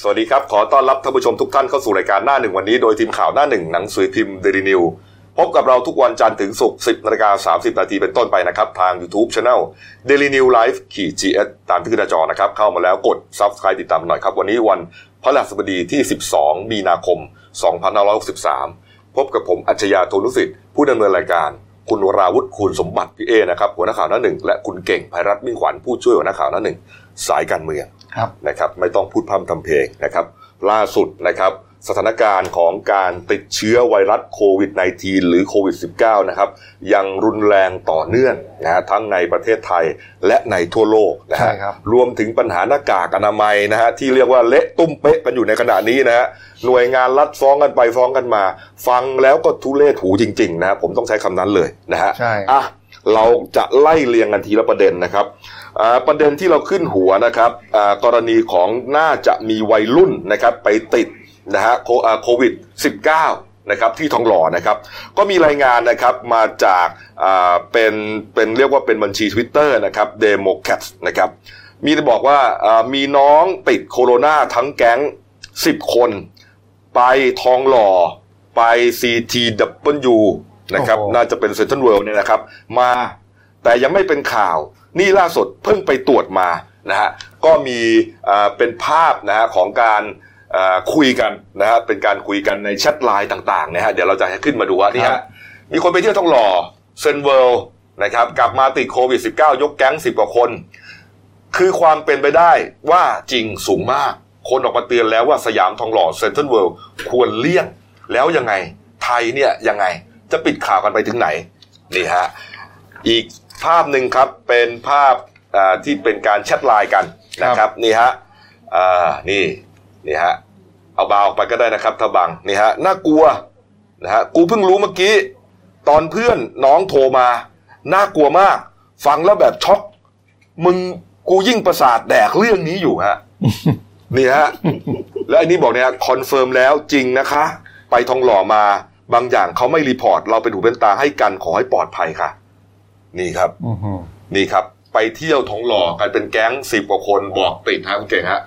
สวัสดีครับ ขอต้อนรับท่านผู้ชมทุกท่านเข้าสู่รายการหน้าหนึ่งวันนี้โดยทีมข่าวหน้าหนึ่งหนังสือพิมพ์เดลินิวพบกับเราทุกวันจันทร์ถึงศุกร์10นาฬิกา30 นาทีเป็นต้นไปนะครับ ทาง YouTube Channel Daily New Life ขีด GS ตามที่ขึ้นหน้าจอนะครับ เข้ามาแล้วกด Subscribe ติดตามหน่อยครับ วันนี้วันพฤหัสบดีที่ 12 มีนาคม 2563 พบกับผมอัจฉริยะโทนุสิทธิ์ผู้ดำเนินรายการ คุณวราวุฒิคุณสมบัติพี่เอนะครับหัวหน้าข่าวหน้าหนึ่งและคุณเก่งภัยรัตน์มิ่งขวัญผู้ช่วยหัวหน้าข่าวหน้าหนึ่งสายการเมือง นะครับไม่ต้องพูดพร่ำทำเพลงนะครับล่าสุดนะครับสถานการณ์ของการติดเชื้อไวรัสโควิด -19 หรือโควิด -19 นะครับยังรุนแรงต่อเนื่องนะฮะทั้งในประเทศไทยและในทั่วโลกนะใช่ฮะครับรวมถึงปัญหาหน้ากากอนามัยนะฮะที่เรียกว่าเละตุ้มเป๊ะกันอยู่ในขณะนี้นะฮะหน่วยงานรัดฟ้องกันไปฟ้องกันมา ฟังแล้วก็ทุเรศหูจริงๆนะฮะผมต้องใช้คำนั้นเลยนะฮะใช่อะเราจะไล่เรียงกันทีละประเด็นนะครับอ่า ประเด็นที่เราขึ้นหัวนะครับอ่ากรณีของน่าจะมีวัยรุ่นนะครับไปติดนะฮะโคอ่าโควิด 19 นะครับที่ทองหล่อนะครับก็มีรายงานนะครับมาจากอ่าเป็นเป็นเรียกว่าเป็นบัญชี Twitter นะครับเดโมแคทนะครับมีจะบอกว่าอ่ามีน้องติดโคโรนาทั้งแก๊ง 10 คน ไปทองหล่อไป CTW นะครับโอ้โหน่าจะเป็นเซ n นทรัลเวิลด์เนี่ยนะครับมาแต่ยังไม่เป็นข่าว นี่ล่าสุดเพิ่งไปตรวจมานะฮะก็มีอ่าเป็นภาพนะฮะของการอ่าคุยกันนะฮะเป็นการคุยกันในแชทไลน์ต่างๆนะฮะเดี๋ยวเราจะให้ขึ้นมาดูว่านี่ฮะครัฮะบมีคนไปเที่ยวทองหล่อเซ็นทรัลเวิลด์นะครับกลับมาติดโควิด -19 ยกแก๊ง10 กว่าคน คือความเป็นไปได้ว่าจริงสูงมาก คนออกมาเตือนแล้วว่าสยามทองหล่อเซ็นทรัลเวิลด์ควรเลี่ยง แล้วยังไงไทยเนี่ยยังไงจะปิดข่าวกันไปถึงไหน นี่ฮะ อีก ภาพหนึ่งครับเป็นภาพอ่าที่เป็นการแชทไลน์กันนะครับนี่ฮะอ่านี่นี่ฮะเอาบาออกไปก็ได้นะครับถ้าบังนี่ฮะน่ากลัวนะฮะกูเพิ่งรู้เมื่อกี้ ตอนเพื่อนน้องโทรมา น่ากลัวมาก ฟังแล้วแบบช็อกมึงกูยิ่งประสาทแดกเรื่องนี้อยู่ฮะนี่ฮะแล้วไอ้นี่บอกเนี่ย confirm แล้วจริงนะคะ ไปทองหล่อมาบางอย่างเขาไม่ report เราเป็นหูเป็นตาให้กันขอให้ปลอดภัยค่ะ นี่ครับอื้อหือนี่ครับ ไปเที่ยวทองหล่อกันเป็นแก๊งสิบกว่าคนบอกติดฮะคุณเก่งฮะ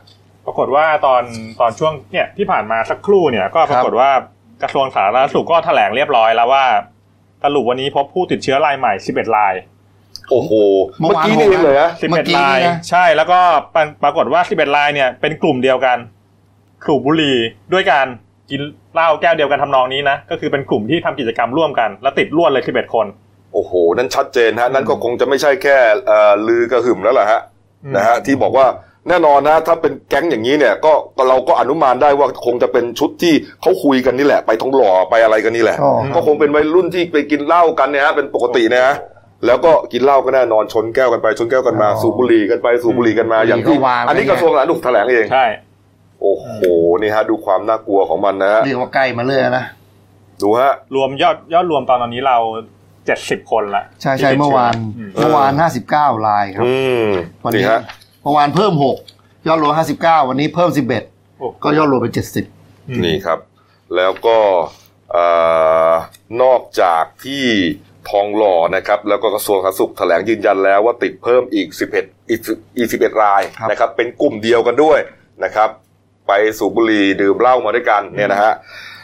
ปรากฏว่าตอนตอนช่วงเนี่ยที่ผ่านมาสักครู่เนี่ย ก็ปรากฏว่ากระทรวงสาธารณสุขก็แถลงเรียบร้อยแล้วว่าสรุปวันนี้พบผู้ติดเชื้อรายใหม่ 11 ราย โอ้โห เมื่เมื่ออวานกี้นี่เองเลยฮะเมื่อกี้11รายนี่นะใช่ แล้วก็ปรปรากฏว่า 11 รายเนี่ย เป็นกลุ่มเดียวกันสูบบุหรี่ด้วยการกินเหล้าแก้วเดียวกันทำนองนี้นะ ก็คือเป็นกลุ่มที่ทำกิจกรรมร่วมกัน แล้วติดรวดเลย 11 คน โอ้โห นั่นชัดเจนฮะนั่นก็คงจะไม่ใช่แค่เอ่อลือกระหึ่มแล้วล่ะฮะอืมนะฮะที่บอกว่าแน่นอนนะถ้าเป็นแก๊งอย่างนี้เนี่ยก็ก็เราก็อนุมานได้ว่าคงจะเป็นชุดที่เขาคุยกันนี่แหละ ไปทองหล่อไปอะไรกันนี่แหละอ๋อก็คงเป็นวัยรุ่นที่ไปกินเหล้ากันเนี่ยฮะเป็นปกตินะฮะแล้วก็กินเหล้าก็แน่นอนชนแก้วกันไปชนแก้วกันมาอ๋อสูบบุหรี่กันไปสูบบุหรี่กันมาบุหรี่อย่างที่ก็วางไว้อันนี้กระทรวงสาธารณสุขแถลงเองใช่โอ้โหนี่ฮะดูความน่ากลัวของมันนะฮะเรียกว่าใกล้มาเรื่อยนะดูฮะรวมยอดยอดรวมตอนนี้เรา 70คนละใช่ใช่ที่ติดเมื่อวานอืมเมื่อวานห้าสิบเก้ารายครับอืมวันนี่นี้ฮะเมื่อวานเพิ่มหกยอดรวมห้าสิบเก้าวันนี้เพิ่มสิบเอ็ดโอ้ก็ยอดรวมเป็นเจ็ดสิบอืมนี่ครับ แล้วก็เอ่อนอกจากที่ทองหล่อนะครับ แล้วก็กระทรวงสาธารณสุขแถลงยืนยันแล้วว่าติดเพิ่มอีก 11อีกอีก 11 รายนะครับ เป็นกลุ่มเดียวกันด้วยนะครับ ไปสูบบุหรี่ดื่มเหล้ามาด้วยกันเนี่ยนะฮะเอ่อ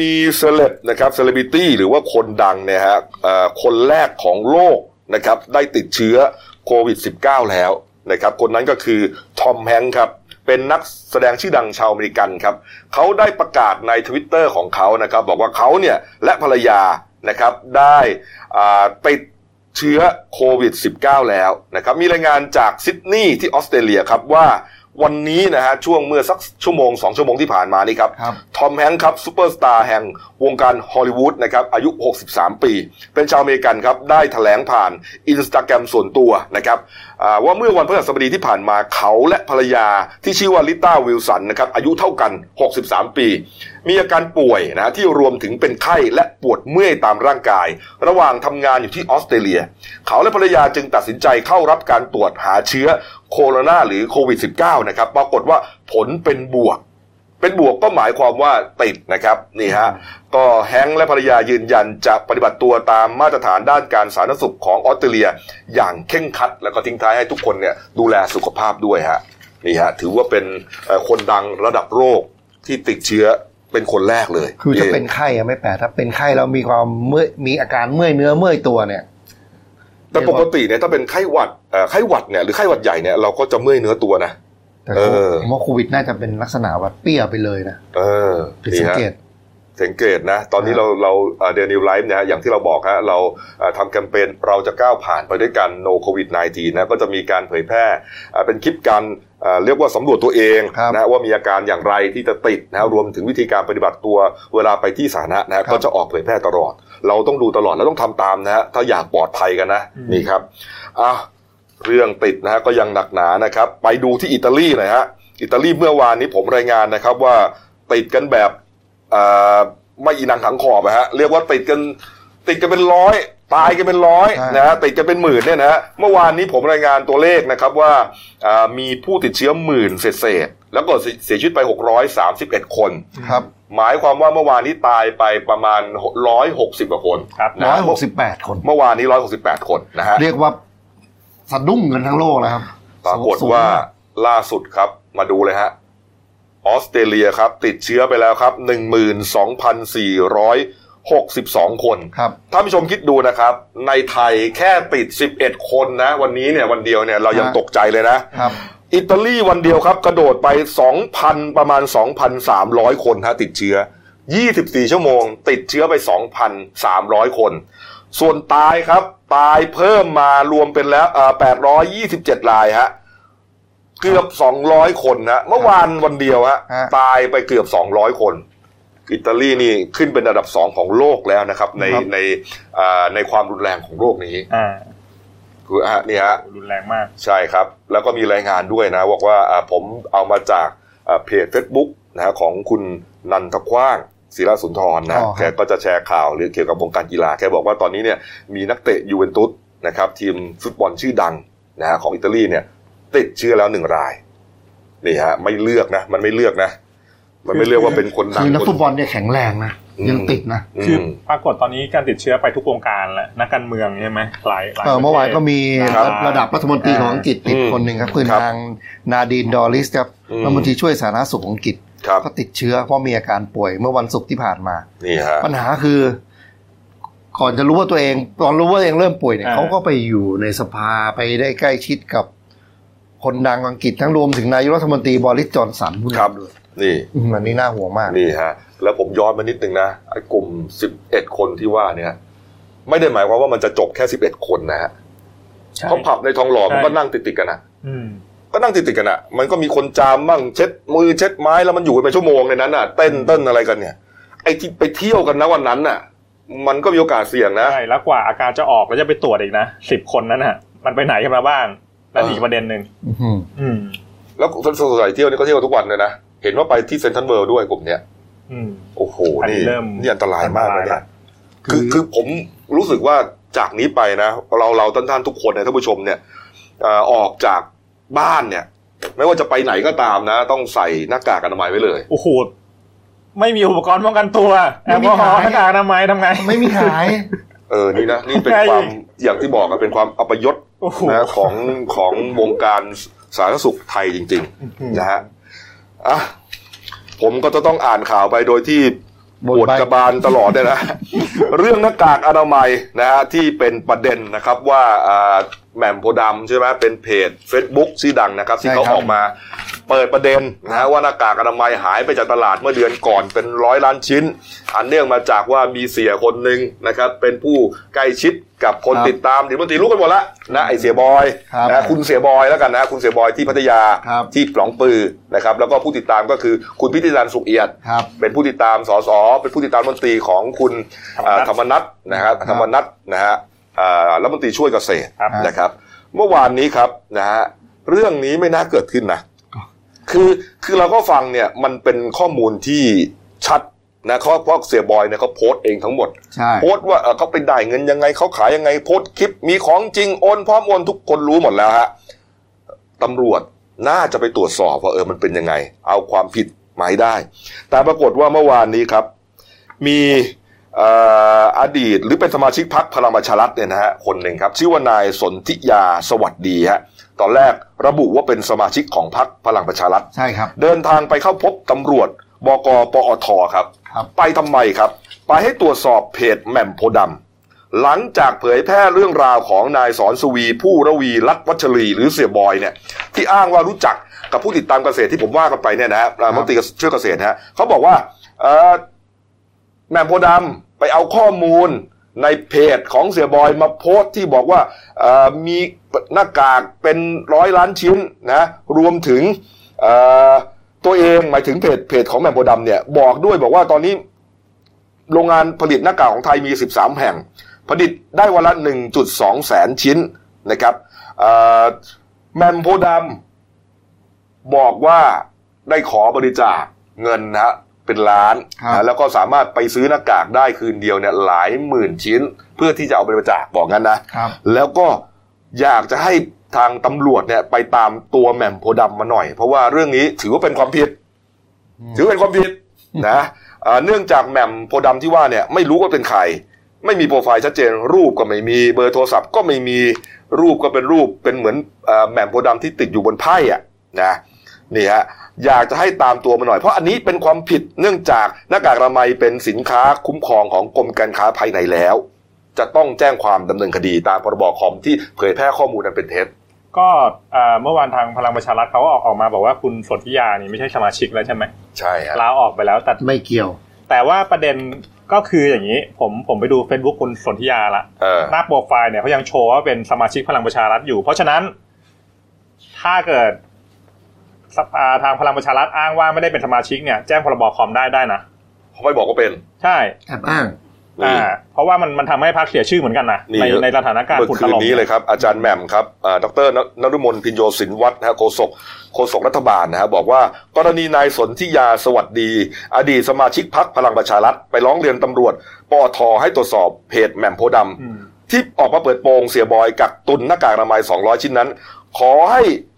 มีเซเลบนะครับเซเลบิตี้หรือว่าคนดังเนี่ยฮะคนแรกของโลกนะครับได้ติดเชื้อโควิด -19 แล้วนะครับคนนั้นก็คือทอมแฮงค์ครับเป็นนักแสดงชื่อดังชาวอเมริกันครับเขาได้ประกาศในทวิตเตอร์ของเขานะครับบอกว่าเขาเนี่ยและภรรยานะครับได้ติดเชื้อโควิด -19 แล้วนะครับมีรายงานจากซิดนีย์ที่ออสเตรเลียครับว่า วันนี้นะฮะช่วงเมื่อสักชั่วโมงสองชั่วโมงที่ผ่านมานี่ครับครับทอมแฮงค์ครับซูเปอร์สตาร์แห่งวงการฮอลลีวูดนะครับอายุ 63 ปี เป็นชาวอเมริกันครับ ได้แถลงผ่านอินสตาแกรมส่วนตัวนะครับอ่าว่าเมื่อวันพฤหัสบดีที่ผ่านมาเขาและภรรยาที่ชื่อว่าริต้าวิลสันนะครับอายุเท่ากัน 63 ปี มีอาการป่วยนะที่รวมถึงเป็นไข้และปวดเมื่อยตามร่างกาย ระหว่างทำงานอยู่ที่ออสเตรเลีย เขาและภรรยาจึงตัดสินใจเข้ารับการตรวจหาเชื้อโคโรนาหรือโควิด -19 นะครับปรากฏว่าผลเป็นบวก เป็นบวกก็หมายความว่าติดนะครับนี่ฮะก็แฮงและภรรยายืนยันจะปฏิบัติตัวตามมาตรฐานด้านการสาธารณสุขของออสเตรเลีย อย่างเข่งคัด แล้วก็ทิ้งท้ายให้ทุกคนเนี่ยดูแลสุขภาพด้วยฮะนี่ฮะถือว่าเป็นคนดังระดับโลกที่ติดเชื้อ เป็นคนแรกเลย คือถ้าเป็นไข้อะไม่แปลกถ้าเป็นไข้แล้วมีความเมื่อยมีอาการเมื่อยเนื้อเมื่อยตัวเนี่ยแต่ปกติเนี่ยถ้าเป็นไข้หวัดเอ่อไข้หวัดเนี่ยหรือไข้หวัดใหญ่เนี่ยเราก็จะเมื่อยเนื้อตัวนะแต่เออผมว่าโควิดน่าจะเป็นลักษณะว่าเปี้ยไปเลยนะเออผิดนี่สังฮะเกต สังเกตนะ ตอนนี้ครับเราเราเดนิวไลฟ์เนี่ยฮะอย่างที่เราบอกฮะเราเอ่อทำแคมเปญเราจะก้าวผ่านไปด้วยกัน no covid 19 นะก็จะมีการเผยแพร่เอ่อเป็นคลิปการเอ่อเรียกว่าสำรวจตัวเองครับนะว่ามีอาการอย่างไรที่จะติดนะรวมถึงวิธีการปฏิบัติตัวเวลาไปที่สาธารณะนะฮะครับก็จะออกเผยแพร่ตลอด เราต้องดูตลอดแล้วต้องทำตามนะฮะถ้าอยากปลอดภัยกันนะอืมนี่ครับอะเรื่องติดนะฮะก็ยังหนักหนานะครับ ไปดูที่อิตาลีหน่อยฮะอิตาลีเมื่อวานนี้ผมรายงานนะครับว่าติดกันแบบเอ่อ ไม่อีนังถังขอบอะฮะเรียกว่าติดกันติดกันเป็นร้อยตายกันเป็นร้อยใช่นะฮะติดกันเป็นหมื่นเนี่ยนะฮะเมื่อวานนี้ผมรายงานตัวเลขนะครับว่าอ่ามีผู้ติดเชื้อหมื่นเศษๆแล้วก็เสียชีวิตไป 631 คนครับหมายความว่าเมื่อวานนี้ตายไปประมาณ 160กว่าคนครับนะร้อยฮะหกสิบแปดคน เมื่อวานนี้ 168 คนนะฮะเรียกว่าสะดุ้งกันทั้งโลกแล้วครับปรากฏว่าล่าสุดครับมาดูเลยฮะ ออสเตรเลียครับ ติดเชื้อไปแล้วครับ 12,462 คนครับท่านผู้ชมคิดดูนะครับ ในไทยแค่ติด 11 คนนะ วันนี้เนี่ยวันเดียวเนี่ยเรายังฮะตกใจเลยนะครับอิตาลีวันเดียวครับ กระโดดไป 2,000 ประมาณ 2,300 คนฮะติดเชื้อ 24 ชั่วโมง ติดเชื้อไป 2,300 คน ส่วนตายครับ ตายเพิ่มมารวมเป็นแล้วเอ่อ827 รายฮะ เกือบ200คนนะเมื่อวานวันเดียวฮะฮะ ตายไปเกือบ200คน อิตาลีนี่ขึ้นเป็นอันดับสองของโลกแล้วนะครับ ในครับ ในอ่าในความรุนแรงของโรคนี้อ่าคือฮะนี่ฮะ รุนแรงมาก ใช่ครับ แล้วก็มีรายงานด้วยนะบอกว่าอ่าผมเอามาจากอ่าเพจ Facebook นะฮะของคุณนันทกว้างศิลาสุนทรนะอ๋อครับ แกก็จะแชร์ข่าวหรือเกี่ยวกับวงการกีฬาแกบอกว่าตอนนี้เนี่ยมีนักเตะยูเวนตุสนะครับทีมฟุตบอลชื่อดังนะฮะของอิตาลีเนี่ย ติดเชื้อแล้วหนึ่งรายนี่ฮะ ไม่เลือกนะ มันไม่เลือกนะ มันไม่เลือกว่าเป็นคนดังคือนักคนฟุตบอลเนี่ยแข็งแรงนะอืมยังติดนะอืคือมปรากฏตอนนี้การติดเชื้อไปทุกวงการแล้วนักการเมืองใช่ไหมหลายหลายเออเมื่อวานก็มีครับระดับรัฐมนตรีของอังกฤษติดอืมคนหนึ่งครับคือครับนางนาดีนดอริสครับอืมรัฐมนตรีช่วยสาธารณสุขของอังกฤษครับก็ติดเชื้อเพราะมีอาการป่วยเมื่อวันศุกร์ที่ผ่านมานี่ฮะปัญหาคือ ก่อนจะรู้ว่าตัวเอง ตอนรู้ว่าตัวเองเริ่มป่วยเนี่ยอ่าเขาก็ไปอยู่ในสภาไปได้ใกล้ชิดกับ คนดังอังกฤษทั้งรวมถึงนายกรัฐมนตรีบริสจอนสันผู้ครับนำด้วยนี่อืมอันนี้น่าห่วงมากนี่ฮะ แล้วผมย้อนมานิดนึงนะไอ้กลุ่มสิบเอ็ดคนที่ว่าเนี่ย ไม่ได้หมายความว่ามันจะจบแค่สิบเอ็ดคนนะฮะใช่เขาผับในทองหล่อใช่มันก็นั่งติดติดๆกันนะอืมก็นั่งติดติดๆกันอะ มันก็มีคนจามบ้างเช็ดมือเช็ดไม้แล้วมันอยู่กันไปชั่วโมงในนั้นน่ะเต้นเต้นอะไรกันเนี่ย ไอ้ที่ไปเที่ยวกันนะวันนั้นน่ะ มันก็มีโอกาสเสี่ยงนะใช่แล้วกว่าอาการจะออกแล้วจะไปตรวจอีกนะสิบคนนั้นน่ะ มันไปไหนกันมาบ้าง นั่นเอออีอีกประเด็นหนึ่งอื้อหืออืมแล้วคนสงสัยเที่ยวนี่ก็เที่ยวทุกวันเลยนะ เห็นว่าไปที่เซนทรัลเวิลด์ด้วยกลุ่มเนี้ยอืมโอ้โหอันนี้นี่เริ่มนี่อันตรายมากเลยอันตรายนะละคือคือผมรู้สึกว่าจากนี้ไปนะ เราเราท่านท่านทุกคนเนี่ยท่านผู้ชมเนี่ยเอ่อออกจากบ้านเนี่ย ไม่ว่าจะไปไหนก็ตามนะ ต้องใส่หน้ากากอนามัยไว้เลย โอ้โหไม่มีอุปกรณ์ป้องกันตัวแอไม่ลมีกอฮอล์ขายหน้ากากอนามัยทำไง ไม่มีขาย เออนี่นะนี่เป็นใช่ความอย่างที่บอกอะเป็นความอัปยศโอ้โห นะของของวงการสาธารณสุขไทยจริง ๆ นะฮะอะผมก็จะต้องอ่านข่าวไปโดยที่บ่ปนวดไปกระบาลตลอดเนี่ยนะ เรื่องหน้ากากอนามัยนะฮะที่เป็นประเด็นนะครับว่าอ่า แหม่มโพธิ์ดำใช่ไหมเป็นเพจ Facebook ชื่อดังนะครับ ที่เขาออกมาเปิดประเด็นนะฮะว่าหน้ากากอนามัยหายไปจากตลาดเมื่อเดือนก่อนเป็นร้อยล้านชิ้น อันเนื่องมาจากว่ามีเสียคนหนึ่งนะครับ เป็นผู้ใกล้ชิดกับคนครับติดตามถึงบางทีรู้กันหมดละนะไอเสียบอยครับนะคุณเสียบอยแล้วกันนะคุณเสียบอยที่พัทยาครับที่ปล่องปือนะครับแล้วก็ผู้ติดตามก็คือคุณพิธินันท์สุขเอียดครับเป็นผู้ติดตามสสเป็นผู้ติดตามรัฐมนตรีของคุณเอ่อธรรมนัฐนะฮะครับธรรมนัฐนะฮะเอ่อ รัฐมนตรีช่วยเกษตรครับนะครับ เมื่อวานนี้ครับนะฮะเรื่องนี้ไม่น่าเกิดขึ้นนะคือคือเราก็ฟังเนี่ยมันเป็นข้อมูลที่ชัดนะเพราะเพราะเสียบอยเนี่ยเขาโพสต์เองทั้งหมดใช่โพสต์ว่าเอ่อเขาไปได้เงินยังไงเขาขายยังไงโพสต์คลิปมีของจริงโอนพร้อมโอนทุกคนรู้หมดแล้วฮะตำรวจน่าจะไปตรวจสอบว่าเออมันเป็นยังไง เอาความผิดมาให้ได้ แต่ปรากฏว่าเมื่อวานนี้ครับ มีเอ่ออดีตหรือเป็นสมาชิกพรรคพลังประชารัฐเนี่ยนะฮะคนหนึ่งครับชื่อว่านายสนธิยาสวัสดีฮะตอนแรกระบุว่าเป็นสมาชิกของพรรคพลังประชารัฐใช่ครับ เดินทางไปเข้าพบตำรวจบกปอทครับครับไปทำไมครับ ไปให้ตรวจสอบเพจแหม่มโพธิ์ดำหลังจากเผยแพร่เรื่องราวของนายสอนสุวี ผู้ระวีรัตน์วัชรีหรือเสียบอยเนี่ยที่อ้างว่ารู้จักกับผู้ติดตามเกษตรที่ผมว่ากันไปเนี่ยนะฮะรัฐมนตรีช่วยเกษตรนะฮะเขาบอกว่าเอ่อ แหม่มโพธิ์ดำไปเอาข้อมูลในเพจของเสียบอยมาโพสต์ที่บอกว่ามีหน้ากากเป็นร้อยล้านชิ้นนะรวมถึงตัวเองหมายถึงเพจเพจของแหม่มโพธิ์ดำเนี่ยบอกด้วยบอกว่าตอนนี้โรงงานผลิตหน้ากากของไทยมี 13 แห่ง ผลิตได้วันละ 1.2 แสนชิ้นนะครับเอ่อแหมมโพดำบอกว่าได้ขอบริจาคเงินนะฮะ เป็นล้านครับนะแล้วก็สามารถไปซื้อหน้ากากได้คืนเดียวเนี่ยหลายหมื่นชิ้น เพื่อที่จะเอาไปบริจาคบอกงั้นนะครับแล้วก็อยากจะให้ทางตำรวจเนี่ยไปตามตัวแหม่มโพธิ์ดำมาหน่อย เพราะว่าเรื่องนี้ถือว่าเป็นความผิด ถือเป็นความผิดนะเอ่อเนื่องจากแหม่มโพธิ์ดำที่ว่าเนี่ยไม่รู้ว่าเป็นใครไม่มีโปรไฟล์ชัดเจนรูปก็ไม่มีเบอร์โทรศัพท์ก็ไม่มีรูปก็เป็นรูปเป็นเหมือนเอ่อแหม่มโพธิ์ดำที่ติดอยู่บนไพ่อะนะนี่ฮะ อยากจะให้ตามตัวมาหน่อย เพราะอันนี้เป็นความผิดเนื่องจากหน้ากากอนามัยเป็นสินค้าคุ้มครองของกรมการค้าภายในแล้ว จะต้องแจ้งความดำเนินคดีตามพรบคอมที่เผยแพร่ข้อมูลนั้นเป็นเท็จก็เอ่อเมื่อวานทางพลังประชารัฐเขาก็ออกออกมาบอกว่าคุณสนธิยานี่ไม่ใช่สมาชิกแล้วใช่ไหมใช่ฮะลาออกไปแล้วแต่ไม่เกี่ยว แต่ว่าประเด็นก็คืออย่างนี้ ผมผมไปดู Facebook คุณสนธิยาละเออหน้าโปรไฟล์เนี่ยเขายังโชว์ว่าเป็นสมาชิกพลังประชารัฐอยู่ เพราะฉะนั้น ถ้าเกิดสภา ทางพลังประชารัฐอ้างว่าไม่ได้เป็นสมาชิกเนี่ยแจ้งพรบคอมได้ได้นะเขาไม่บอกว่าเป็น ใช่แอบอ้างอ่าเพราะว่ามันมันทำให้พรรคเสียชื่อเหมือนกันนะนี่ในในสถานการณ์เมื่อฝุ่นคืตนลบนี้เลยครับ อาจารย์แหม่มครับอ่าดรนนรุมนพินโยสินวัฒน์นะฮะโฆษกโฆษกรัฐบาลนะฮะบอกว่ากรณีนายสนธิยาสวัสดี อดีตสมาชิกพักพลังประชารัฐไปร้องเรียนตำรวจปอทให้ตรวจสอบเพจแหม่มโพธิ์ดอืมำที่ออกมาเปิดโปงเสียบอยกักตุนหน้ากากอนามัย200 ชิ้นนั้น ขอให้เอ่อ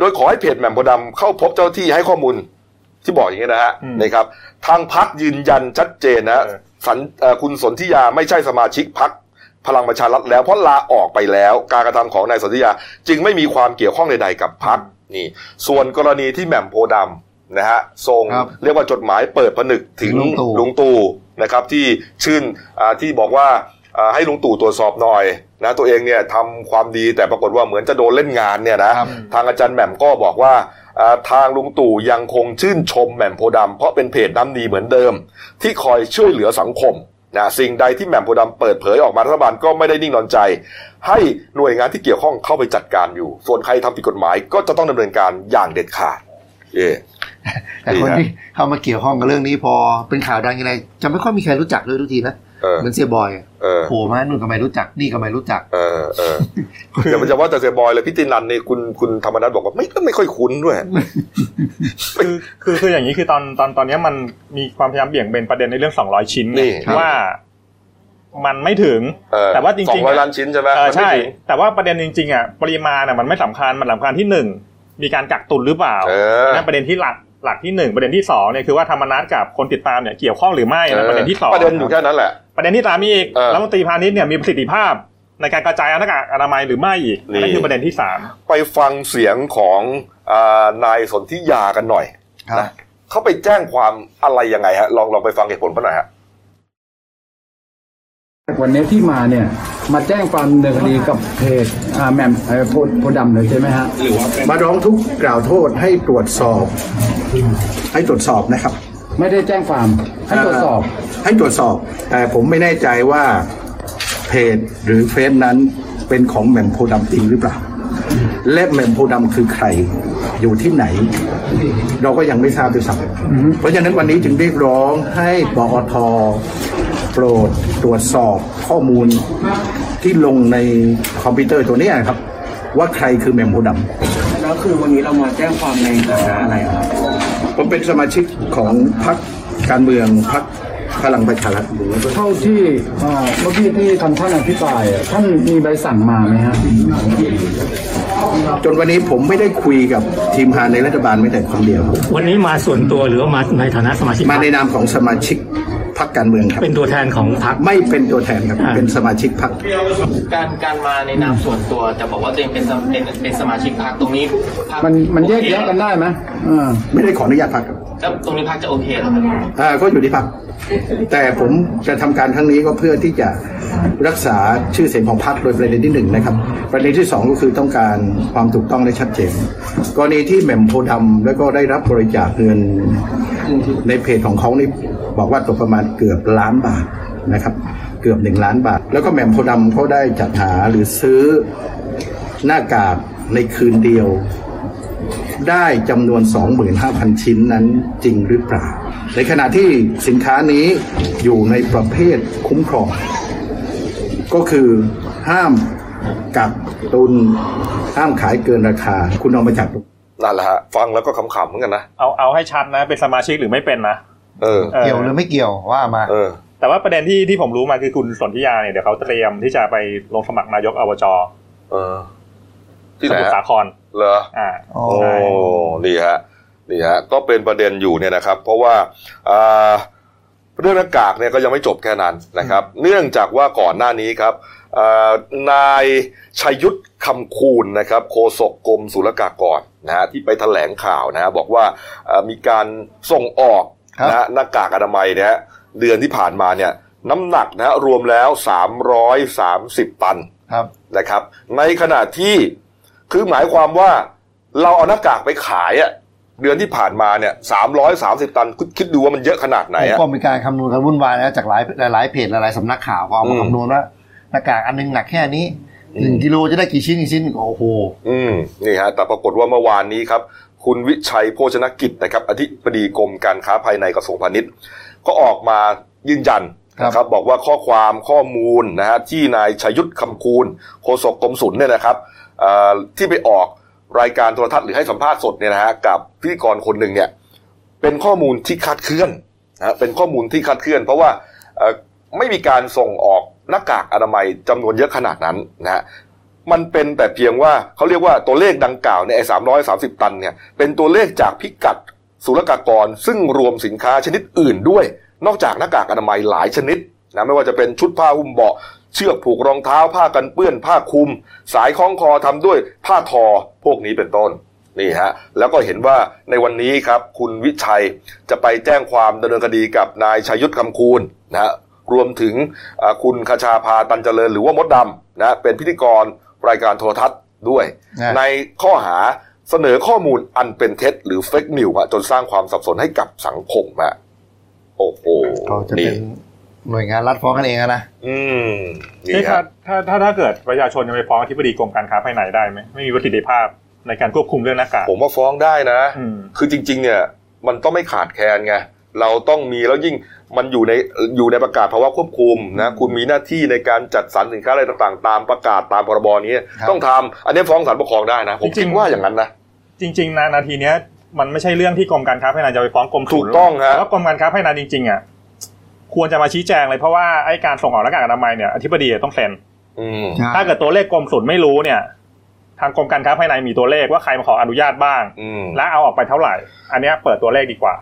โดยขอให้เพจแหม่มโพธิ์ดำเข้าพบเจ้าหน้าที่ให้ข้อมูลที่บอกอย่างนี้นะฮะอืมนะครับ ทางพักยืนยันชัดเจนนะฮะเออสันเอ่อคุณสนธิยาไม่ใช่สมาชิกพักพลังประชารัฐแล้วเพราะลาออกไปแล้ว การกระทำของนายสนธิยาจึงไม่มีความเกี่ยวข้องใดๆกับพักนี่ ส่วนกรณีที่แหม่มโพธิ์ดำนะฮะส่งครับเรียกว่าจดหมายเปิดผนึกถึงลุงตู่ลุงตู่นะครับที่ชื่นอ่าที่บอกว่าอ่าให้ลุงตู่ตรวจสอบหน่อย นะตัวเองเนี่ยทำความดีแต่ปรากฏว่าเหมือนจะโดนเล่นงานเนี่ยนะครับทางอาจารย์แหม่มก็บอกว่าอ่าทางลุงตู่ยังคงชื่นชมแหม่มโพธิ์ดำเพราะเป็นเพจน้ำดีเหมือนเดิม ที่คอยช่วยเหลือสังคมนะสิ่งใดที่แหม่มโพธิ์ดำเปิดเผยออกมารัฐบาลก็ไม่ได้นิ่งนอนใจ ให้หน่วยงานที่เกี่ยวข้องเข้าไปจัดการอยู่ ส่วนใครทำผิดกฎหมายก็จะต้องดำเนินการอย่างเด็ดขาดเย่แต่คนดีนะที่เข้ามาเกี่ยวข้องกับเรื่องนี้พอเป็นข่าวดังยังไงจะไม่ค่อยมีใครรู้จักเลยทุกทีนะ เออเหมือนเสียบอยอะเออโผล่มานู่นก็ไม่รู้จักนี่ก็ไม่รู้จัก เออเออเดี๋ยวมันจะว่าแต่เสียบอยเลยพี่ตินันเนี่ยคุณคุณธรรมนัฐบอกว่าไม่ไม่ค่อยคุ้นด้วยคือคือคืออย่างนี้คือตอนตอนตอนเนี้ยมันมีความพยายามเบี่ยงเบนประเด็นในเรื่อง200ชิ้นนี่เนี่ยว่ามันไม่ถึงเออแต่ว่าจริงๆสองร้อยอะล้านชิ้นใช่ไหมเออมันไม่ใช่ถึงแต่ว่าประเด็นจริงๆอะปริมาณอะมันไม่สำคัญมันสำคัญที่หนึ่งมีการกักตุนหรือเปล่าเออนั่นประเด็นที่หลัก หลักที่หนึ่งประเด็นที่สองเนี่ยคือว่าธรรมนัตกับคนติดตามเนี่ยเกี่ยวข้องหรือไม่นะประเด็นที่สองประเด็นอยู่แค่นั้นแหละประเด็นที่สามมีอีกเออรัฐมนตรีพาณิชย์เนี่ยมีประสิทธิภาพในการกระจายหน้ากากอนามัยหรือไม่อีกนี่นั่นคือประเด็นที่สามไปฟังเสียงของอานายสนธิยากันหน่อยครับนะเขาไปแจ้งความอะไรยังไงฮะลองลองไปฟังเหตุผลเขาหน่อยฮะ วันนี้ที่มาเนี่ยมาแจ้งความดำเนินคดีกับเพจอ่าแหมมเอ่อโพธิ์โพธิ์ดำเลยใช่ไหมฮะมาร้องทุกข์กล่าวโทษให้ตรวจสอบ ให้ตรวจสอบนะครับไม่ได้แจ้งความให้ตรวจสอบให้ตรวจสอบ แต่ผมไม่แน่ใจว่าเพจหรือเฟซนั้นเป็นของแหม่มโพธิ์ดำจริงหรือเปล่า และแหม่มโพธิ์ดำคือใครอยู่ที่ไหน เราก็ยังไม่ทราบด้วยซ้ำเพราะฉะนั้นวันนี้จึงเรียกร้องให้ปอท โปรดตรวจสอบข้อมูลที่ลงในคอมพิวเตอร์ตัวเนี้ยครับ ว่าใครคือแหม่มโพธิ์ดำแล้วคือวันนี้เรามาแจ้งความในฐานะอะไรครับ ผมเป็นสมาชิกของพรรคการเมืองพรรคพลังประชารัฐเท่าที่อ่าเมื่อกี้ที่ท่านท่านอภิปรายอะท่านมีใบสั่งมาไหมฮะจนวันนี้ผมไม่ได้คุยกับทีมงานในรัฐบาลไม่แต่คนเดียว วันนี้มาส่วนตัวหรือว่ามาในฐานะสมาชิก มาในนามของสมาชิก พรรคการเมืองครับ เป็นตัวแทนของพรรคไม่เป็นตัวแทนครับอ่าเป็นสมาชิกพรรคการการมาในนามส่วนตัวแต่บอกว่าตัวเองเป็นสมเป็นเป็นสมาชิกพรรคตรงนี้พรรคมันมันแยกแยะกันได้ไหมอ่าไม่ได้ขออนุญาตพรรคครับ แล้วตรงนี้พรรคจะโอเคเหรอครับอ่าก็อยู่ที่พรรคแต่ผมจะทำการครั้งนี้ก็เพื่อที่จะรักษาชื่อเสียงของพรรคโดยประเด็นที่หนึ่งนะครับ ประเด็นที่สองก็คือต้องการความถูกต้องและชัดเจนกรณีที่แหม่มโพธิ์ดำแล้วก็ได้รับบริจาคเงินในเพจของเขานี่บอกว่าตกประมาณเกือบล้านบาทนะครับ เกือบหนึ่งล้านบาท แล้วก็แหม่มโพธิ์ดำเขาได้จัดหาหรือซื้อหน้ากากในคืนเดียว ได้จำนวน 25,000 ชิ้นนั้นจริงหรือเปล่า ในขณะที่สินค้านี้อยู่ในประเภทคุ้มครอง ก็คือห้ามกักตุนห้ามขายเกินราคา คุณเอามาจากตรงนั่นแหละฮะฟังแล้วก็ขำๆเหมือนกันนะ เอาเอาให้ชัดนะ เป็นสมาชิกหรือไม่เป็นนะเออออเกี่ยวหรือไม่เกี่ยวว่ามาเออแต่ว่าประเด็นที่ที่ผมรู้มาคือคุณสนธิยาเนี่ยเดี๋ยวเขาเตรียมที่จะไปลงสมัครนายกอบจเออ ที่สไหนมุทรฮะสาครเหรออ่าอ๋อโอ้ใช่นี่ฮะนี่ฮะก็เป็นประเด็นอยู่เนี่ยนะครับ เพราะว่าอ่าเรื่องหน้ากากเนี่ยก็ยังไม่จบแค่นั้นนะครับ เนื่องจากว่าก่อนหน้านี้ครับอ่านายชัยยุทธคำคูณนะครับโฆษกกรมศุลกากรนะฮะที่ไปแถลงข่าวนะฮะบอกว่าอ่ามีการส่งออกครับนะฮะหน้ากากอนามัยเนี่ยฮะเดือนที่ผ่านมาเนี่ยน้ำหนักนะฮะรวมแล้ว 330 ตันครับนะครับ ในขณะที่ คือหมายความว่าเราเอาหน้ากากไปขายอะเดือนที่ผ่านมาเนี่ยสามร้อยสามสิบตันคิดคิดดูว่ามันเยอะขนาดไหนอะก็มีการคำนวณกันวุ่นวายนะจากหลายหลายๆเพจหลายๆสำนักข่าวก็เอามาอืมคำนวณว่าหน้ากากอันหนึงหนักแค่นี้หนึ่งกิโลจะได้กี่ชิ้นกี่ชิ้นโอ้โหอืมนี่ฮะแต่ปรากฏว่าเมื่อวานนี้ครับคุณวิชัยโภชนกิจนะครับอธิบดีกรมการค้าภายในกระทรวงพาณิชย์ ก็ออกมายืนยันครับนะครับบอกว่าข้อความข้อมูลนะฮะที่นายชยุทธคำคูณโฆษกกรมศุลเนี่ยนะครับเอ่อ ที่ไปออกรายการโทรทัศน์หรือให้สัมภาษณ์สดเนี่ยนะฮะกับพิธีกรคนหนึ่งเนี่ยเป็นข้อมูลที่คาดเคลื่อนนะฮะเป็นข้อมูลที่คาดเคลื่อน เพราะว่าไม่มีการส่งออกหน้ากากอนามัยจำนวนเยอะขนาดนั้นนะฮะมันเป็นแต่เพียงว่าเขาเรียกว่าตัวเลขดังกล่าวเนี่ยไอ้สามร้อยสาสิบตันเนี่ยเป็นตัวเลขจากพิกัดศุลกากร ซึ่งรวมสินค้าชนิดอื่นด้วย นอกจากหน้ากากอนามัยหลายชนิดนะไม่ว่าจะเป็นชุดผ้าหุ้มเบาะ เชือกผูกรองเท้าผ้ากันเปื้อนผ้าคลุม สายคล้องคอทำด้วยผ้าทอพวกนี้เป็นต้นนี่ฮะแล้วก็เห็นว่าในวันนี้ครับคุณวิชัยจะไปแจ้งความดำเนินคดีกับนายชัยยุทธคำคูณนะฮะรวมถึงอ่าคุณคชาพาตันเจริญหรือว่ามดดำนะเป็นพิธีกรรายการโทรทัศน์ด้วยนะในข้อหาเสนอข้อมูลอันเป็นเท็จ หรือเฟกนิวจนสร้างความสับสนให้กับสังคมอะโอ้โหก็จะนี่เป็น หน่วยงานรัฐฟ้องกันเองอะนะ อืมนี่เอ๊ะถ้าฮะถ้าถ้าถ้าเกิดประชาชนจะไปฟ้องอธิบดีกรมการค้าภายในได้ไหมไม่มีประสิทธิภาพในการควบคุมเรื่องหน้ากากผมว่าฟ้องได้นะอืมคือจริง ๆ เนี่ย มันต้องไม่ขาดแคลนไงเราต้องมีแล้วยิ่งมันอยู่ในอยู่ในประกาศภาวะควบคุมนะคุณมีหน้าที่ในการจัดสรรสินค้าอะไรต่างๆ ตามประกาศตามพรบนี้ครับต้องทำอันนี้ฟ้องศาลปกครองได้นะผมจริคิดงๆว่าอย่างนั้นนะจริงๆนะนาทีเนี้ยมันไม่ใช่เรื่องที่กรมการค้าภายในจะไปฟ้องกรมศุลถูกต้องฮะแต่ว่ากรมการค้าภายในจริงๆอะ ควรจะมาชี้แจงเลยเพราะว่าไอ้การส่งออกหน้ากากอนามัยเนี่ยอธิบดีต้องเซ็นอืมถ้าเกิดตัวเลขกรมศุลไม่รู้เนี่ย ทางกรมการค้าภายในมีตัวเลขว่าใครมาขออนุญาตบ้างอืมและเอาออกไปเท่าไหร่ อันเนี้ยเปิดตัวเลขดีกว่า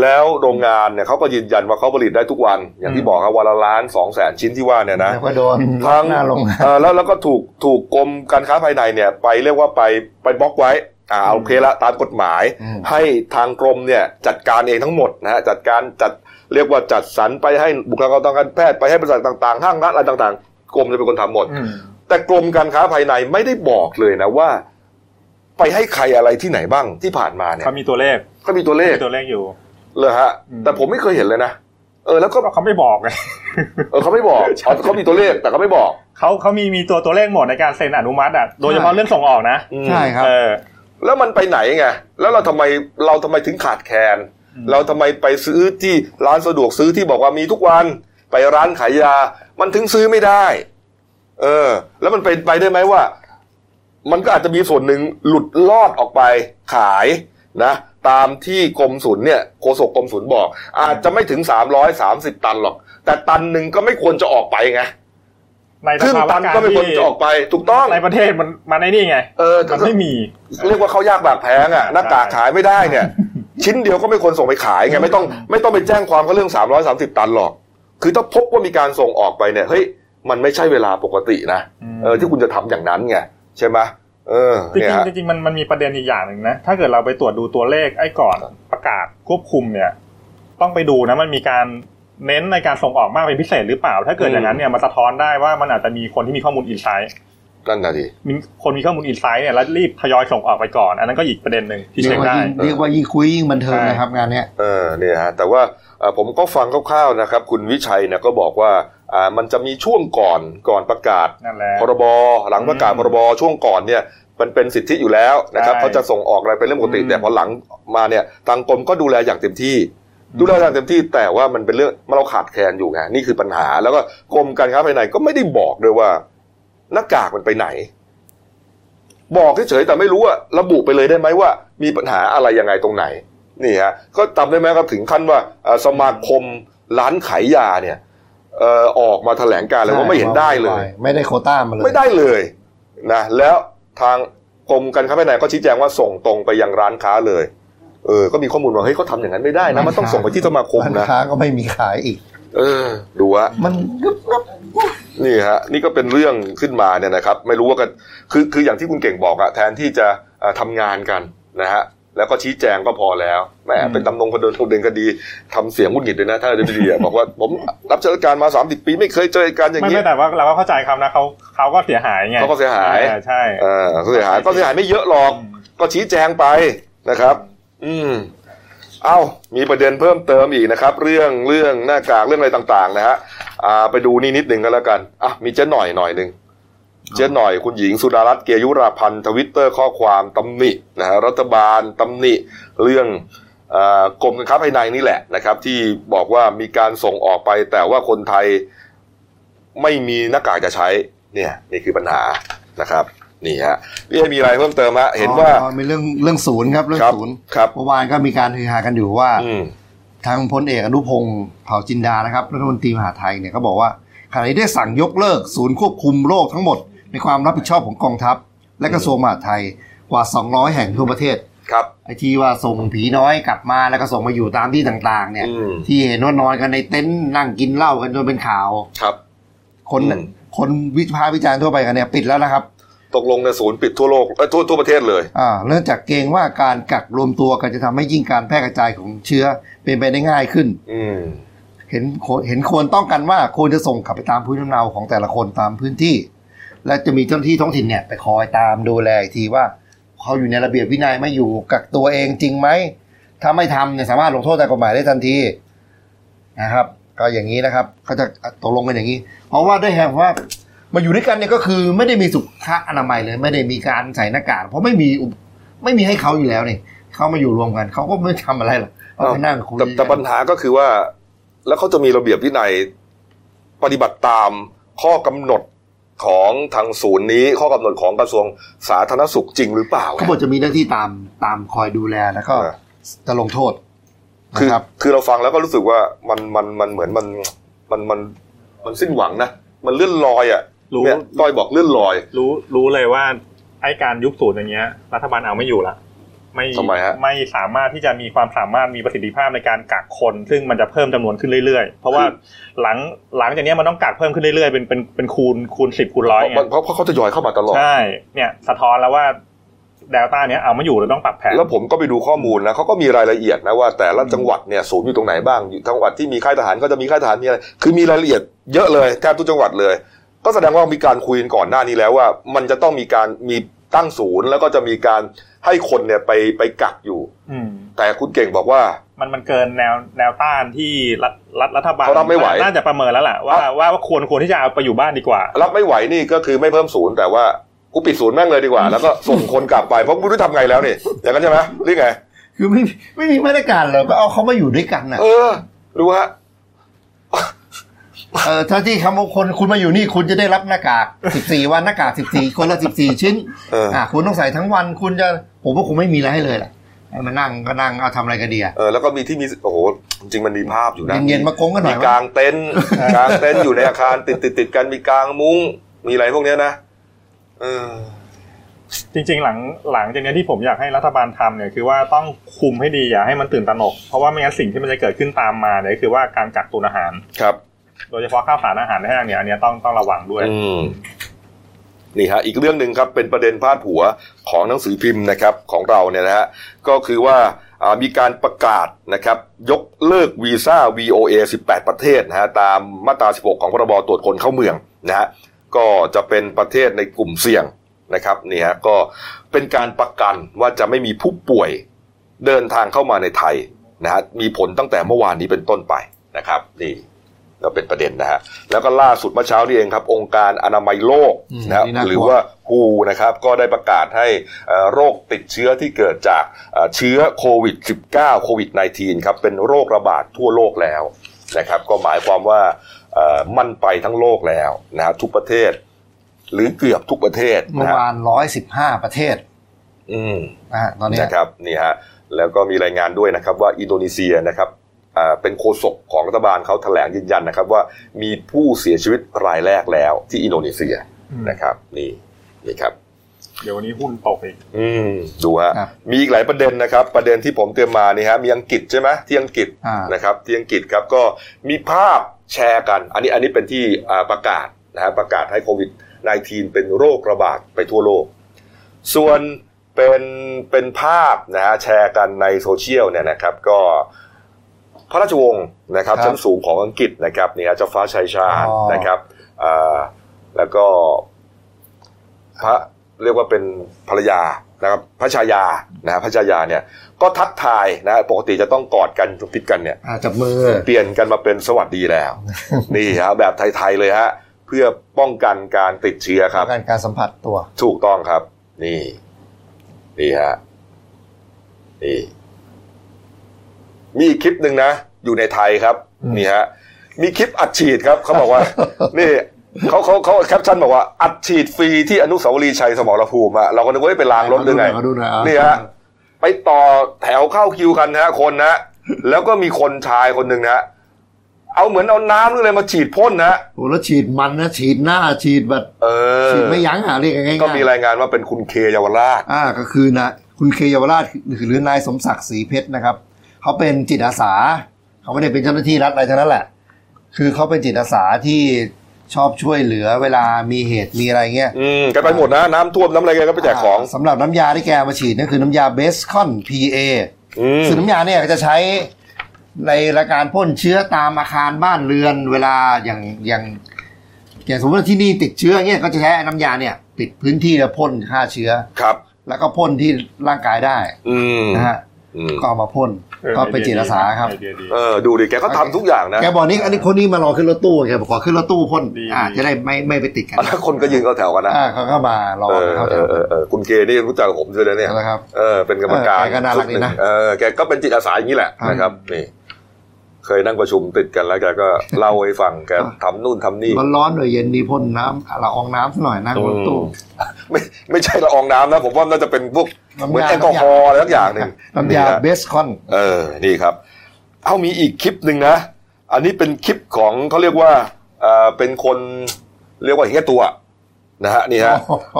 แล้วโรงงานเนี่ยเขาก็ยืนยันว่าเขาผลิตได้ทุกวัน อย่างที่อืมบอกครับวันละล้านสองแสนชิ้นที่ว่าเนี่ยนะแล้วก็โดนทั้งหน้าลงงานเอ่อแล้วแล้วก็ถูกถูกกรมการค้าภายในเนี่ย ไปเรียกว่าไปไปบล็อกไว้อ่าโอเคละตามกฎหมายอืมให้ทางกรมเนี่ยจัดการเองทั้งหมดนะฮะจัดการจัด เรียกว่าจัดสรรไปให้บุคลากรทางการแพทย์ไปให้บริษัทต่างๆ ห้างร้านอะไรต่างๆ กรมจะเป็นคนทำหมดอืมแต่กรมการค้าภายในไม่ได้บอกเลยนะว่า ไปให้ใครอะไรที่ไหนบ้างที่ผ่านมาเนี่ยเขามีตัวเลขก็มีตัวเลขมีตัวเลขอยู่เลยฮะอืมแต่ผมไม่เคยเห็นเลยนะเออแล้วก็ก็เขาไม่บอกไงเออเขาไม่บอกอ๋อเขามีตัวเลขแต่เขาไม่บอกเขาเขามีมีตัวตัวเลขหมดในการเซ็นอนุมัติอะโดยเฉพาะเรื่องส่งออกนะอืมใช่ครับเออแล้วมันไปไหนไงแล้วเราทำไมเราทำไมถึงขาดแคลนอืม เราทำไมไปซื้อที่ร้านสะดวกซื้อที่บอกว่ามีทุกวัน ไปร้านขายยา มันถึงซื้อไม่ได้ เออ แล้วมันเป็นไปได้ไหมว่า มันก็อาจจะมีส่วนหนึ่งหลุดลอดออกไปขายนะตามที่กรมศุลเนี่ยโฆษกกรมศุลบอก อาจจะไม่ถึงสามร้อยสามสิบตันหรอก แต่ตันหนึ่งก็ไม่ควรจะออกไปไงในสครึ่งภาวะตันการก็ไม่ควรที่จะออกไป ถูกต้องในประเทศมันมันไอ้นี่ไง เออมันไม่มี เรียกว่าเขายากบากแพงอะหน้ากากขายไม่ได้เนี่ย ชิ้นเดียวก็ไม่ควรส่งไปขายไงไม่ต้องไม่ต้องไปแจ้งความเขาเรื่อง 330 ตันหรอก คือถ้าพบว่ามีการส่งออกไปเนี่ยเฮ้ยมันไม่ใช่เวลาปกตินะอืมเออที่คุณจะทำอย่างนั้นไงใช่ไหมเออจริเนี่ยงฮะๆจริงๆมันมันมีประเด็นอีกอย่างหนึ่งนะถ้าเกิดเราไปตรวจดูตัวเลขไอ้ก่อนประกาศควบคุมเนี่ย ต้องไปดูนะมันมีการเน้นในการส่งออกมากเป็นพิเศษหรือเปล่า ถ้าเกิดอย่างนั้นเนี่ยมันสะท้อนได้ว่ามันอาจจะมีคนที่มีข้อมูลอินไซต์ นั่นน่ะดิมีคนมีข้อมูลอินไซต์เนี่ยแล้วรีบทยอยส่งออกไปก่อน อันนั้นก็อีกประเด็นหนึ่งที่เรียเช็กคว่าได้ยิ่งเรียกว่ายิ่งคุยยิ่งบันเทิงนะครับงานเนี้ยเออเนี่ยฮะแต่ว่าเอ่อผมก็ฟังคร่าวๆนะครับ คุณวิชัยเนี่ยก็บอกว่าอ่ามันจะมีช่วงก่อนก่อนประกาศนั่นแหละพรบหลังประกาศอืมพรบช่วงก่อนเนี่ยมันเป็นสิทธิอยู่แล้วนะครับใช่เขาจะส่งออกอะไรเป็นเรื่องปกติอืมแต่พอหลังมาเนี่ยทางกรมก็ดูแลอย่างเต็มที่ดูแลอย่างเต็มที่แต่ว่ามันเป็นเรื่องเราขาดแคลนอยู่ไงนี่คือปัญหา แล้วก็กรมการค้าภายในก็ไม่ได้บอกด้วยว่า หน้ากากมันไปไหน บอกเฉยๆแต่ไม่รู้ว่าระบุไปเลยได้ไหมว่า มีปัญหาอะไรยังไงตรงไหนนี่ฮะก็จำได้ไหมครับถึงขั้นว่าเอ่อสมาคมร้านขายยาเนี่ยเอ่อออกมาแถลงการเลยว่าไม่เห็นได้เลย ไม่ได้โควต้ามาเลย ไม่ได้เลยนะแล้วทางกรมการค้าภายในก็ชี้แจงว่าส่งตรงไปยังร้านค้าเลยเออก็มีข้อมูลว่าเฮ้ยเขาทำอย่างนั้นไม่ได้นะมันต้องส่งไปที่สมาคมร้านนะค้าก็ไม่มีขายอีก เออ ดูฮะมันก็ก็ นี่ฮะนี่ก็เป็นเรื่องขึ้นมาเนี่ยนะครับ ไม่รู้ว่ากันคือคืออย่างที่คุณเก่งบอกอะแทนที่จะเอ่อทำงานกันนะฮะแล้วก็ชี้แจงก็พอแล้วแหมเป็นตำนงคดีคดีคดีทำเสียงหงุดหงิดเลยนะถ้าจะดีๆบอกว่าผมรับราชการมาสามสิบปีไม่เคยเจอเหตุการณ์อย่างไม่นี้ไม่แต่ว่าเราก็เข้าใจเขานะเขาเขาก็เสียหายไงเขาก็เสียหายออใช่เออเขาเสียหายก็เสียหายไม่เยอะหรอก ก็ชี้แจงไปนะครับ อืม เอ้ามีประเด็นเพิ่มเติมอีกนะครับ เรื่องเรื่องหน้ากากเรื่องอะไรต่างๆ นะฮะอ่าไปดูนี่นิดหนึ่งก็แล้วกันอะมีเจ๊หน่อยหน่อยหนึ่งเจ๊หน่อยคุณหญิงสุดารัตน์เกยุราพันธ์ทวิตเตอร์ข้อความตำหนินะฮะรัฐบาลตำหนิเรื่องอกรมการค้าภายในนี่แหละนะครับ ที่บอกว่ามีการส่งออกไป แต่ว่าคนไทยไม่มีหน้ากากจะใช้เนี่ยนี่คือปัญหานะครับ นี่ฮะพี่เอมีอะไรเพิ่มเติมฮะเห็นว่าอ๋อมีเรื่องเรื่องศูนย์ครับเรื่องครับศูนย์ครับเมื่อวานก็มีการฮือฮากันอยู่ว่าอืมทางพลเอกอนุพงศ์เผ่าจินดานะครับรัฐมนตรีมหาดไทยเนี่ยเขาบอกว่าขณะนี้ได้สั่งยกเลิกศูนย์ควบคุมโรคทั้งหมด ในความรับผิดชอบของกองทัพ และกระทรวงมหาดไทยกว่า 200 แห่งทั่วประเทศครับไอที่ว่าส่งผีน้อยกลับมาแล้วก็ส่งมาอยู่ตามที่ต่างๆ เนี่ยอืมที่เห็นว่านอนกันในเต็นท์นั่งกินเหล้ากันจนเป็นข่าวครับ คนอืมคนวิพากษ์วิจารณ์ทั่วไปกันเนี่ยปิดแล้วนะครับ ตกลงในยศูนย์ปิดทั่วโลกเอ้ยทั่วทั่วประเทศเลยอ่าเนื่องจากเกรงว่าการกักรวมตัวกันจะทำให้ยิ่งการแพร่กระจายของเชื้อเป็นไปได้ง่ายขึ้น อืมเห็นควรเห็นควรต้องกันว่าควรจะส่งกลับไปตามพื้นลำเนาของแต่ละคนตามพื้นที่ และจะมีเจ้าหน้าที่ท้องถิ่นเนี่ยไปคอยตามดูแลอีกทีว่าเขาอยู่ในระเบียบวินัยไม่อยู่กักตัวเองจริงไหมถ้าไม่ทำเนี่ยสามารถลงโทษตามกฎหมายได้ทันทีนะครับ ก็อย่างนี้นะครับก็จะตกลงกันอย่างนี้ เพราะว่าด้วยแห่งว่า มาอยู่ด้วยกันเนี่ยก็คือไม่ได้มีสุขอนามัยเลย ไม่ได้มีการใส่หน้ากากเพราะไม่มีอุปไม่มีให้เขาอยู่แล้วนี่เขามาอยู่รวมกันเขาก็ไม่ทำอะไรหรอกเขาไปนั่งคุยแต่แต่ปัญหาก็คือว่า แล้วเขาจะมีระเบียบวินัยปฏิบัติตามข้อกำหนดของทางศูนย์นี้ข้อกำหนดของกระทรวงสาธารณสุขจริงหรือเปล่าเขาบอกจะมีหน้าที่ตามตามคอยดูแลแล้วก็เออจะลงโทษคือนะครับคือเราฟังแล้วก็รู้สึกว่ามันมันมันเหมือนมันมันมันมันสิ้นหวังนะมันเลื่อนลอยอะ รู้เนี่ยต้อยบอกเลื่อนลอย รู้รู้เลยว่าไอ้การยุบศูนย์อย่างเงี้ย รัฐบาลเอาไม่อยู่ละไม่ทำไมฮะไม่สามารถที่จะมีความสามารถมีประสิทธิภาพในการกักคน ซึ่งมันจะเพิ่มจำนวนขึ้นเรื่อยๆ เพราะว่าหลังหลังจากเนี้ยมันต้องกักเพิ่มขึ้นเรื่อยๆเป็นเป็นเป็นคูณคูณสิบคูณร้อยไงเพราะเพราะเขาจะยอยเข้ามาตลอดใช่เนี่ยสะท้อนแล้วว่าเดลต้าเนี้ยเอาไม่อยู่เราต้องปรับแผนแล้วผมก็ไปดูข้อมูลนะเขาก็มีรายละเอียดนะว่าแต่ละจังหวัดเนี่ยศูนย์อยู่ตรงไหนบ้างอยู่จังหวัดที่มีค่ายทหารก็จะมีค่ายทหารมีอะไรคือมีรายละเอียดเยอะเลยแทบทุกจังหวัดเลย ก็แสดงว่ามีการคุยกันก่อนหน้านี้แล้วว่า มันจะต้องมีการมีตั้งศูนย์แล้วก็จะมีการให้คนเนี่ยไปไปกักอยู่ อืม แต่คุณเก่งบอกว่า มันมันเกินแนวแนวต้านที่รัฐรัฐรัฐบาลเขารับไม่ไหว น่าจะประเมินแล้วแหละว่าครับว่าว่าควรควรที่จะเอาไปอยู่บ้านดีกว่า รับไม่ไหวนี่ก็คือไม่เพิ่มศูนย์แต่ว่ากูปิดศูนย์แม่งเลยดีกว่า แล้วก็ส่งคนกลับไปเพราะกูรู้ทำไงแล้วนี่อย่างนั้นใช่ไหมหรือไง คือไม่ไม่มีมาตรการเลยก็เอาเขามาอยู่ด้วยกันน่ะ เออดูฮะ เออถ้าที่คำว่าคนคุณมาอยู่นี่คุณจะได้รับหน้ากาก 14 วันหน้ากาก 14 คนละ 14 ชิ้นเอออ่าคุณต้องใส่ทั้งวันคุณจะผมว่าคงไม่มีอะไรให้เลยแหละให้มานั่งก็นั่งเอาทำอะไรกันดีอะเออแล้วก็มีที่มีโอ้โหจริงๆมันมีภาพอยู่นะเย็นๆมากงกันหน่อยมีกางเต็นท์กางเต็นท์อยู่ในอาคารติดติดติดๆกันมีกางมุ้งมีอะไรพวกเนี้ยนะเออจริง ๆ หลังหลังจากนี้ที่ผมอยากให้รัฐบาลทำเนี่ยคือว่าต้องคุมให้ดีอย่าให้มันตื่นตระหนก เพราะว่าไม่งั้นสิ่งที่มันจะเกิดขึ้นตามมาเนี่ยก็คือว่าการกักตุนอาหารครับ โดยเฉพาะข้าวสารอาหารแห้งเนี่ยอันนี้ต้องต้องระวังด้วยนี่ฮะอีกเรื่องหนึ่งครับเป็นประเด็นพาดหัวของหนังสือพิมพ์นะครับของเราเนี่ยนะฮะก็คือว่าอ่ามีการประกาศนะครับยกเลิกวีซ่า VOA 18 ประเทศนะฮะตามมาตรา 16 ของพรบตรวจคนเข้าเมืองนะฮะก็จะเป็นประเทศในกลุ่มเสี่ยงนะครับนี่ฮะก็เป็นการประกันว่าจะไม่มีผู้ป่วยเดินทางเข้ามาในไทยนะฮะมีผลตั้งแต่เมื่อวานนี้เป็นต้นไปนะครับนี่ ก็เป็นประเด็นนะฮะแล้วก็ล่าสุดเมื่อเช้านี้เองครับ องค์การอนามัยโลกอืมนะครับนี่น่ากลัวหรือว่า WHO นะครับก็ได้ประกาศให้เอ่อโรคติดเชื้อที่เกิดจากเอ่อเชื้อโควิด -19 โควิด -19 ครับเป็นโรคระบาดทั่วโลกแล้วนะครับก็หมายความว่าเอ่อมันไปทั้งโลกแล้วนะฮะทุกประเทศ หรือเกือบทุกประเทศเมื่อนะฮะวานร้อยสิบห้าประเทศ อืมนะฮะตอนนี้นะครับนี่ฮะแล้วก็มีรายงานด้วยนะครับว่าอินโดนีเซียนะครับอ่า เป็นโฆษกของรัฐบาลเขาแถลงยืนยันนะครับ ว่ามีผู้เสียชีวิตรายแรกแล้วที่อินโดนีเซียอืมนะครับ นี่นี่ครับ เดี๋ยววันนี้หุ้นตกอีกอืมดูฮะครับมีอีกหลายประเด็นนะครับ ประเด็นที่ผมเตรียมมานี่ฮะมีอังกฤษใช่ไหมที่อังกฤษอ่านะครับ ที่อังกฤษครับก็มีภาพแชร์กัน อันนี้อันนี้เป็นที่อ่าประกาศนะฮะประกาศให้โควิด -19 เป็นโรคระบาดไปทั่วโลก ส่วนเป็นเป็นภาพนะฮะแชร์กันในโซเชียลเนี่ยนะครับ ก็ พระราชวงศ์นะครับครับชั้นสูงของอังกฤษนะครับเนี่ยเจ้าฟ้าชายชาร์ลส์อ๋อนะครับอ่าแล้วก็พระเรียกว่าเป็นภรรยานะครับพระชายานะฮะพระชายาเนี่ยก็ทักทายนะฮะปกติจะต้องกอดกันจุบติดกันเนี่ยอ่าจับมือเปลี่ยนกันมาเป็นสวัสดีแล้ว นี่ฮะแบบไทยๆเลยฮะเพื่อป้องกันการติดเชื้อครับการการสัมผัสตัว ถูกต้องครับ นี่ นี่ฮะนี่ มีอีกคลิปหนึ่งนะ อยู่ในไทยครับอืมนี่ฮะมีคลิปอัดฉีดครับเขาบอกว่า นี่เขาเขาเขาแคปชั่นบอกว่าอัดฉีดฟรีที่อนุสาวรีย์ชัยสมรภูมิอะเราก็นึกว่าเป็นล้างรถหรือไงขอดูหน่อยขอดูหน่อยอะนี่ฮะไปต่อแถวเข้าคิวกันนะฮะคนนะแล้วก็มีคนชายคนหนึ่งนะเอาเหมือนเอาน้ำหรืออะไรมาฉีดพ่นนะโอ้แล้วฉีดมันนะฉีดหน้าฉีดแบบเออฉีดไม่ยั้งอะเรียกง่ายๆก็มีรายงานว่าเป็นคุณเคเยาวราชอ่าก็คือนะคุณเคเยาวราชหรือนายสมศักดิ์ศรีเพชรนะครับ เขาเป็นจิตอาสา เขาไม่ได้เป็นเจ้าหน้าที่รัฐอะไรทั้งนั้นแหละ คือเขาเป็นจิตอาสาที่ชอบช่วยเหลือเวลามีเหตุมีอะไรเงี้ยอืมแกันไปหมดนะ น้ำท่วมน้ำอะไรแกก็ไปแจกของาสำหรับน้ำยาที่แกเอามาฉีดนั่นคือน้ำยาเบสคอน PA อืม ซึ่งน้ำยาเนี่ยก็จะใช้ในรายการพ่นเชื้อตามอาคารบ้านเรือนเวลาอย่างอย่างอย่างสมมติว่าที่นี่ติดเชื้อเนี่ยก็จะใช้น้ำยาเนี่ยปิดพื้นที่แล้วพ่นฆ่าเชื้อ ครับ แล้วก็พ่นที่ร่างกายได้อืมนะฮะอืม ก็เอามาพ่นออก็เป็นจิตอาสาครับไอเดียดีเออดูดิแกก็ทำทุกอย่างนะแกบอกนี่อันนี้คนนี้มารอขึ้นรถตู้แกบอกขอขึ้นรถตู้พ่นดีอ่าดีจะได้ไม่ไม่ไปติดกันแล้วคนก็ยืนเข้าแถวกันนะอ่าเขาก็มารอเออเข้าเอแถวอเออเออคุณเกนี่รู้จักกับผมด้วยนะเนี่ยแล้วครับเออเป็นกรรมการเออแกก็น่ารักดีนะชุหงเออแกก็เป็นจิตอาสาอย่างนี้แหละครับนะครับนี่ เคยนั่งประชุมติดกันแล้วแกก็เล่าให้ฟังแกทำนู่นทำนี่ร้อนๆหน่อยเย็นดีพ่นน้ำละอองน้ำสักหน่อยนั่งรถตู้ไม่ไม่ใช่ละอองน้ำนะ ผมว่าน่าจะเป็นพวกน้ำยาเหมือนแอลกอฮอล์อะไรสักอย่างหนึ่งน้ำยานี่ฮะเบสคอนเออนี่ครับ เอามีอีกคลิปหนึ่งนะ อันนี้เป็นคลิปของเขาเรียกว่าเอ่อเป็นคนเรียกว่าเห็นแค่ตัวนะฮะนี่ฮะ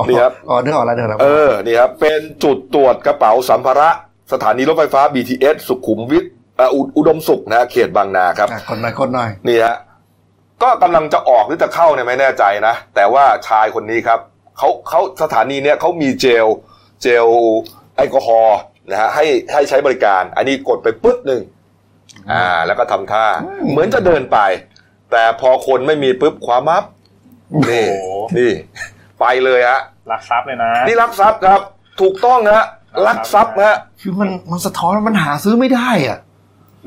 นี่ครับอ๋อนึกออกแล้วนึกออกแล้วเออนี่ครับเป็นจุดตรวจกระเป๋าสัมภาระสถานีรถไฟฟ้า BTS สุขุมวิทเอ่ออุอุดมสุขนะฮะเขตบางนาครับะคนหน่อยคนหน่อยนี่ฮะก็กำลังจะออกหรือจะเข้าเนี่ยไม่แน่ใจนะ แต่ว่าชายคนนี้ครับเขาเขาสถานีเนี่ยเขามีเจลเจลแอลกอฮอล์นะฮะให้ให้ใช้บริการ อันนี้กดไปปึ๊ดหนึ่งอ่า แล้วก็ทำท่า เหมือนจะเดินไป แต่พอคนไม่มีปุ๊บคว้ามับนี่โอ้โหนี่ ไปเลยฮะรักทรัพย์เลยนะนี่ลักทรัพย์ครับ ถูกต้องฮะลักทรัพย์ฮะคือมันมันสะท้อนมันหาซื้อไม่ได้อะ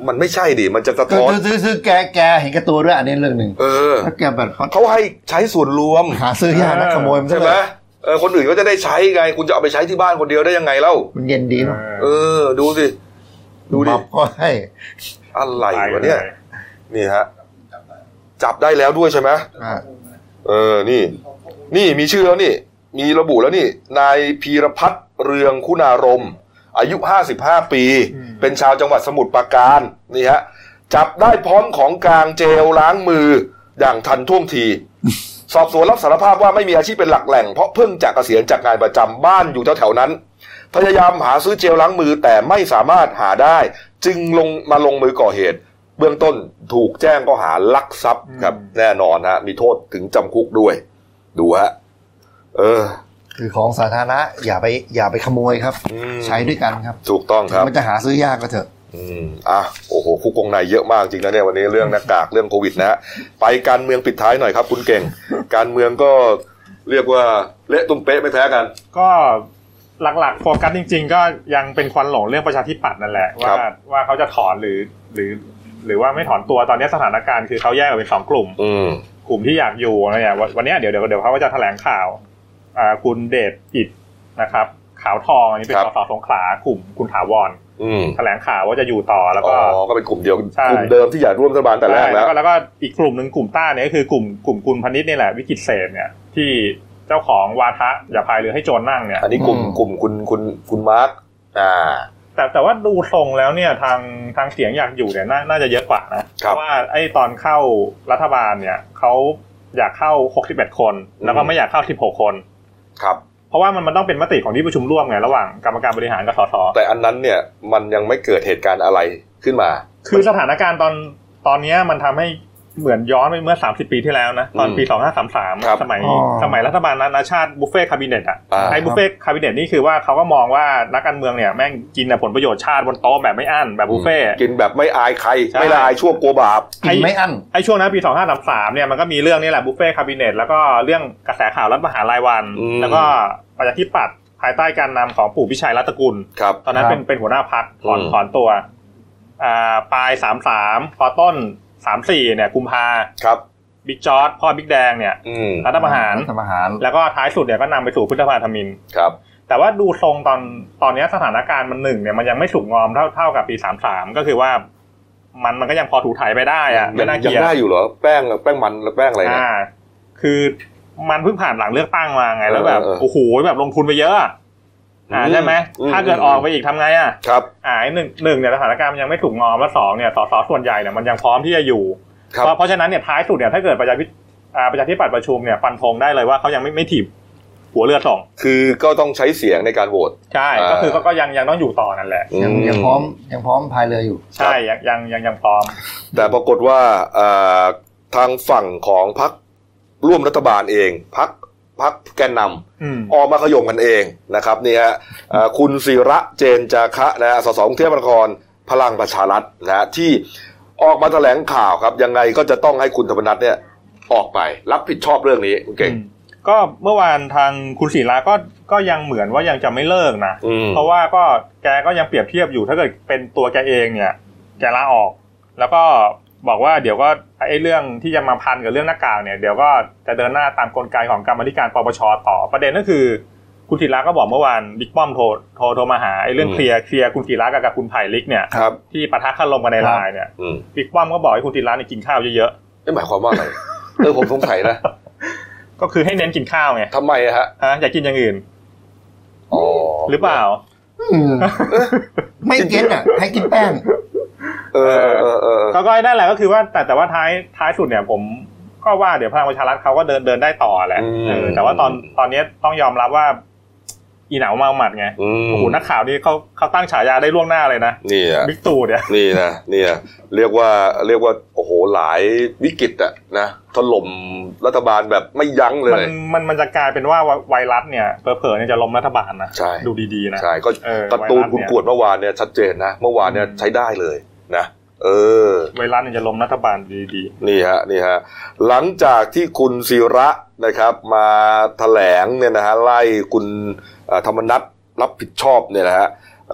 มันไม่ใช่ดิมันจะสะคือท้อนคือคือคือแกแกเห็นแกับตัวด้วยอันนี้เรื่องหนึ่งเออถ้าแกแบบเขาให้ใช้ส่วนรวมหาซื้อยากนะขโมยมันใช่ซะไหมเลยเออคนอื่นก็จะได้ใช้ไง คุณจะเอาไปใช้ที่บ้านคนเดียวได้ยังไงเล่ามันเย็นดีเนาะเออ ดูสิ ดูดิบับก็ให้อะไรไปกัวะนเนี่ยเลยนี่ฮะจับได้แล้วด้วยใช่ไหมอ่าเออนี่ นี่มีชื่อแล้วนี่ มีระบุแล้วนี่ นายพีรพัฒน์เรืองคุณารมณ์อายุ55ปีอืม เป็นชาวจังหวัดสมุทรปราการนี่ฮะจับได้พร้อมของกลางเจลล้างมืออย่างทันท่วงที สอบสวนรับสารภาพว่าไม่มีอาชีพเป็นหลักแหล่งเพราะเพิ่งจากเกษียณจากงานประจำบ้านอยู่แถวๆนั้น พยายามหาซื้อเจลล้างมือแต่ไม่สามารถหาได้ จึงลงมาลงมือก่อเหตุ เบื้องต้นถูกแจ้งข้อหาลักทรัพย์ครับ แน่นอนฮะมีโทษถึงจำคุกด้วย ดูฮะเออ คือของสาธารณะอย่าไปอย่าไปขโมยครับอืมใช้ด้วยกันครับ ถูกต้องครับ มันจะหาซื้อยากก็เถอะอืมอะโอ้โหคุกกงในเยอะมากจริงนะเนี่ยวันนี้เรื่องหน้ากากเรื่องโควิดนะฮะไปการเมืองปิดท้ายหน่อยครับ คุณเก่ง การเมืองก็เรียกว่าเละตุ้มเป๊ะไม่แพ้กัน ก็หลักๆโฟกัสจริง ๆ ก็ยังเป็นควันหลงเรื่องประชาธิปัตย์นั่นแหละครัว่าบว่าเขาจะถอนหรือหรือ หรือว่าไม่ถอนตัวตอนนี้สถานการณ์คือเขาแยกออกเป็นสองกลุ่มอืมกลุ่มที่อยากอยู่นะเนี่ยวันวันเนี้ยเดี๋ยวเดี๋ยวเดี๋ยวเขาก็จะแถลงข่าวอ่า คุณเดชอิดนะครับ ขาวทองอันนี้เป็นครัสบสสงขลากลุ่มคุณถาวรอืมแถลงข่าวว่าจะอยู่ต่อแล้วอ๋ก็อก็เป็นกลุ่มเดียวใช่กลุ่มเดิมที่อยากร่วมรัฐบาลแต่แรกแล้วใช่แล้วก็อีกกลุ่มหนึ่งกลุ่มต้าเนี่ยก็คือกลุ่มกลุ่มคุณพนิษฐ์นี่แหละวิกิตเศษเนี่ยที่เจ้าของวาทะอย่าพายเรือให้โจรนั่งเนี่ยอันนี้กลุ่มอืมกลุ่มคุณคุณคุณมาร์คอ่าแต่แต่ว่าดูทรงแล้วเนี่ยทางทางเสียงอยากอยู่เนี่ยน่าน่าจะเยอะกว่านะครัเพบราะว่าไอ้ตอนเข้ารัฐบาลเนี่ยเขาอยากเข้า 61 คน แล้วก็อืมไม่อยากเข้า 16 คน ครับเพราะว่ามันมันต้องเป็นมติของที่ประชุมร่วมไงระหว่างกรรมการบริหารกับสสแต่อันนั้นเนี่ยมันยังไม่เกิดเหตุการณ์อะไรขึ้นมา คือสถานการณ์ตอนตอนเนี้ยมันทำให้ เหมือนย้อนไปเมื่อ 30 ปีที่แล้วนะ ตอนปีครับ2533 สมัยอ๋อสมัยรัฐบาลนานาชาติบุฟเฟ่คาบิเนตอะอ่าไอ้บุฟเฟ่คาบิเนตนี่คือว่าเขาก็มองว่านักการเมืองเนี่ยแม่งกินแต่ผลประโยชน์ชาติบนโต๊ะแบบไม่อั้นแบบบุฟเฟ่กินแบบไม่อายใครใช่ไม่ละอายชั่วกลัวบาปกินไม่อั้นไอ้ช่วงนั้นปี 2533 เนี่ยมันก็มีเรื่องนี้แหละบุฟเฟ่คาบิเนตแล้วก็เรื่องกระแสข่าวรัฐประหารรายวันอืมแล้วก็ประชาธิปัตย์ภายใต้การนำของปู่พิชัยรัตนกุลครับตอนนั้นครับเป็นเป็นหัวหน้าพักถอนอืมถอนตัวอ่าปลาย 33พอต้น 34เนี่ยกุมภาครับบิ๊กจอร์ดพ่อบิ๊กแดงเนี่ยอืมรัฐประหารรัฐประหาร แล้วก็ท้ายสุดเนี่ยก็นำไปสู่พุทธภาธมินครับ แต่ว่าดูทรงตอนตอนเนี้ยสถานการณ์มันหนึ่งเนี่ยมันยังไม่สุกงอมเท่าเท่ากับปี33ก็คือว่ามันมันก็ยังพอถูถ่ายไปได้อะยัไม่งน่ายังเกลียดได้อยู่เหรอแป้งแป้งมันแป้งอะไรเนี่ยอ่าคือมันเพิ่งผ่านหลังเลือกตั้งมาไงแล้วแบบเออเออโอ้โหแบบลงทุนไปเยอะ อะอ่าอืมใช่ไหมอืมถ้าเกิดออกไปอีกทำไงอะครับอ่าไอ้หนึ่งหนึ่งเนี่ยสถานการณ์มันยังไม่ถูกงอมแล้วสองเนี่ยสสส่วนใหญ่เนี่ยมันยังพร้อมที่จะอยู่ครับเพราะเพราะฉะนั้นเนี่ยท้ายสุดเนี่ยถ้าเกิดประชาธิอ่าประชาธิปัตย์ประชุมเนี่ยฟันธงได้เลยว่าเขายังไม่ไม่ถีบหัวเรือส่งคือก็ต้องใช้เสียงในการโหวตใช่อ่าก็คือก็ก็ยังยังต้องอยู่ต่อนั่นแหละยังยังพร้อมยังพร้อมพายเรืออยู่ ใช่ยังยังยังยังพร้อม แต่ปรากฏว่าเอ่อทางฝั่งของพรรคร่วมรัฐบาลเองพรรค พรรคแกนนำอืมออกมาขย่มกันเองนะครับนี่ฮะเอ่อคุณศิระเจนจาคะนะฮะสสกรุงเทพมหานครพลังประชารัฐนะฮะที่ออกมาแถลงข่าวครับ ยังไงก็จะต้องให้คุณธรรมนัฐเนี่ยออกไปรับผิดชอบเรื่องนี้คุณเก่งอืมก็เมื่อวานทางคุณศิระก็ก็ยังเหมือนว่ายังจะไม่เลิกนะอืมเพราะว่าก็แกก็ยังเปรียบเทียบอยู่ถ้าเกิดเป็นตัวแกเองเนี่ยแกลาออก แล้วก็ บอกว่าเดี๋ยวก็ไอ้เรื่องที่จะมาพันกับเรื่องหน้ากากเนี่ยเดี๋ยวก็จะเดินหน้าตามกลไกของกรรมาธิการปปชต่อประเด็นก็คือ คุณศิระก็บอกเมื่อวานบิ๊กป้อมโทรโทรโทรมาหาไอ้เรื่องอืมเคลียร์เคลียร์คุณศิระกับกับคุณไผ่ลิกเนี่ยครับที่ปะทะคารมกันในไลน์เนี่ยอืมบิ๊กป้อมก็บอกให้คุณศิระเนี่ยกินข้าวเยอะนี่หมายความว่าอะไรเออผมสงสัยนะๆก็คือให้เน้นกินข้าวไงทำไมอะฮะฮะอย่ากินอย่างอื่นอ๋อหรือเปล่าอืมไม่เก็ตอะ ให้กินแป้ง เออเออเออเออก็ก็นั่นแหละก็คือว่าแต่แต่ว่าท้ายท้ายสุดเนี่ยผมก็ว่าเดี๋ยวพลังประชารัฐเขาก็เดินเดินได้ต่อแหละอืมเออแต่ว่าตอนตอนนี้ต้องยอมรับว่า อีเหนาเมาหมัดไงอืมโอ้โหนักข่าวนี่เขาเขาตั้งฉายาได้ล่วงหน้าเลยนะนี่อะบิ๊กตู่เนี่ยนี่นะนี่นะเรียกว่าเรียกว่าโอ้โหหลายวิกฤตอะนะถล่มรัฐบาลแบบไม่ยั้งเลมันยมันมันจะกลายเป็นว่าไวรัสเนี่ยเผลอๆเนี่ยจะล้มรัฐบาลนะใช่ดูดีๆนะใช่ก็เออการ์ตูนไวรัสคุณเนี่ยกวดเมื่อวานเนี่ยชัดเจนนะเมื่อวานเนี่ยอืมใช้ได้เลย นะเออไวรัสเนี่ยจะล้มรัฐบาลดีนี่ฮะนี่ฮะหลังจากที่คุณศิระนะครับ มาแถลงเนี่ยนะฮะไล่คุณเอ่อธรรมนัฐรับผิดชอบเนี่ยนะฮะ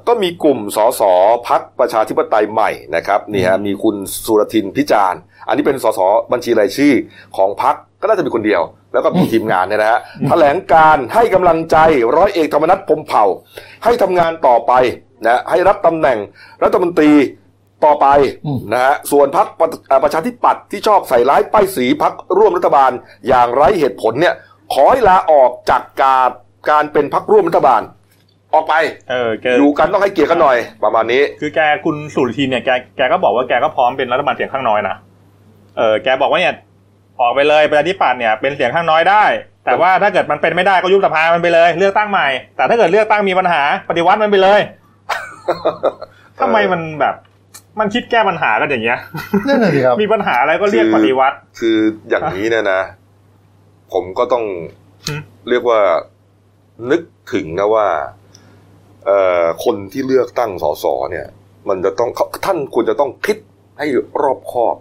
ก็มีกลุ่มสสพักประชาธิปไตยใหม่นะครับนี่ฮะมีคุณสุรทินพิจารณ์ อันนี้เป็นสสบัญชีรายชื่อของพักก็น่าจะมีคนเดียว แล้วก็มีทีมงานเนี่ยนะฮะแถลงการให้กำลังใจร้อยเอกธรรมนัฐพรหมเผ่า ให้ทำงานต่อไปนะให้รับตำแหน่งรัฐมนตรี ต่อไปอืมนะฮะส่วนพักประชาธิปัตย์ที่ชอบใส่ร้ายป้ายสีพักร่วมรัฐบาล อย่างไร้เหตุผลเนี่ย ขอให้ลาออกจากการการเป็นพักร่วมรัฐบาล ออกไปเออแกอยู่กันต้องให้เกียรติกันหน่อย ประมาณนี้ คือแกคุณสุรทินเนี่ยแกแกก็บอกว่าแกก็พร้อมเป็นรัฐบาลเสียงข้างน้อยนะเออแกบอกว่าเนี่ยออกไปเลยประชาธิปัตย์เนี่ยเป็นเสียงข้างน้อยได้ แต่ว่าถ้าเกิดมันเป็นไม่ได้ก็ยุบสภามันไปเลย เลือกตั้งใหม่ แต่ถ้าเกิดเลือกตั้งมีปัญหาปฏิวัติมันไปเลยทำไมมันแบบ มันคิดแก้ปัญหากันอย่างเงี้ยนั่นน่ะสิครับมีปัญหาอะไรก็เรียกปฏิวัติ คืออย่างนี้เนี่ยนะ ผมก็ต้องหืมเรียกว่านึกถึงนะว่าเอ่อคนที่เลือกตั้งสสเนี่ย มันจะต้องเขาท่านควรจะต้องคิดให้รอบคอบ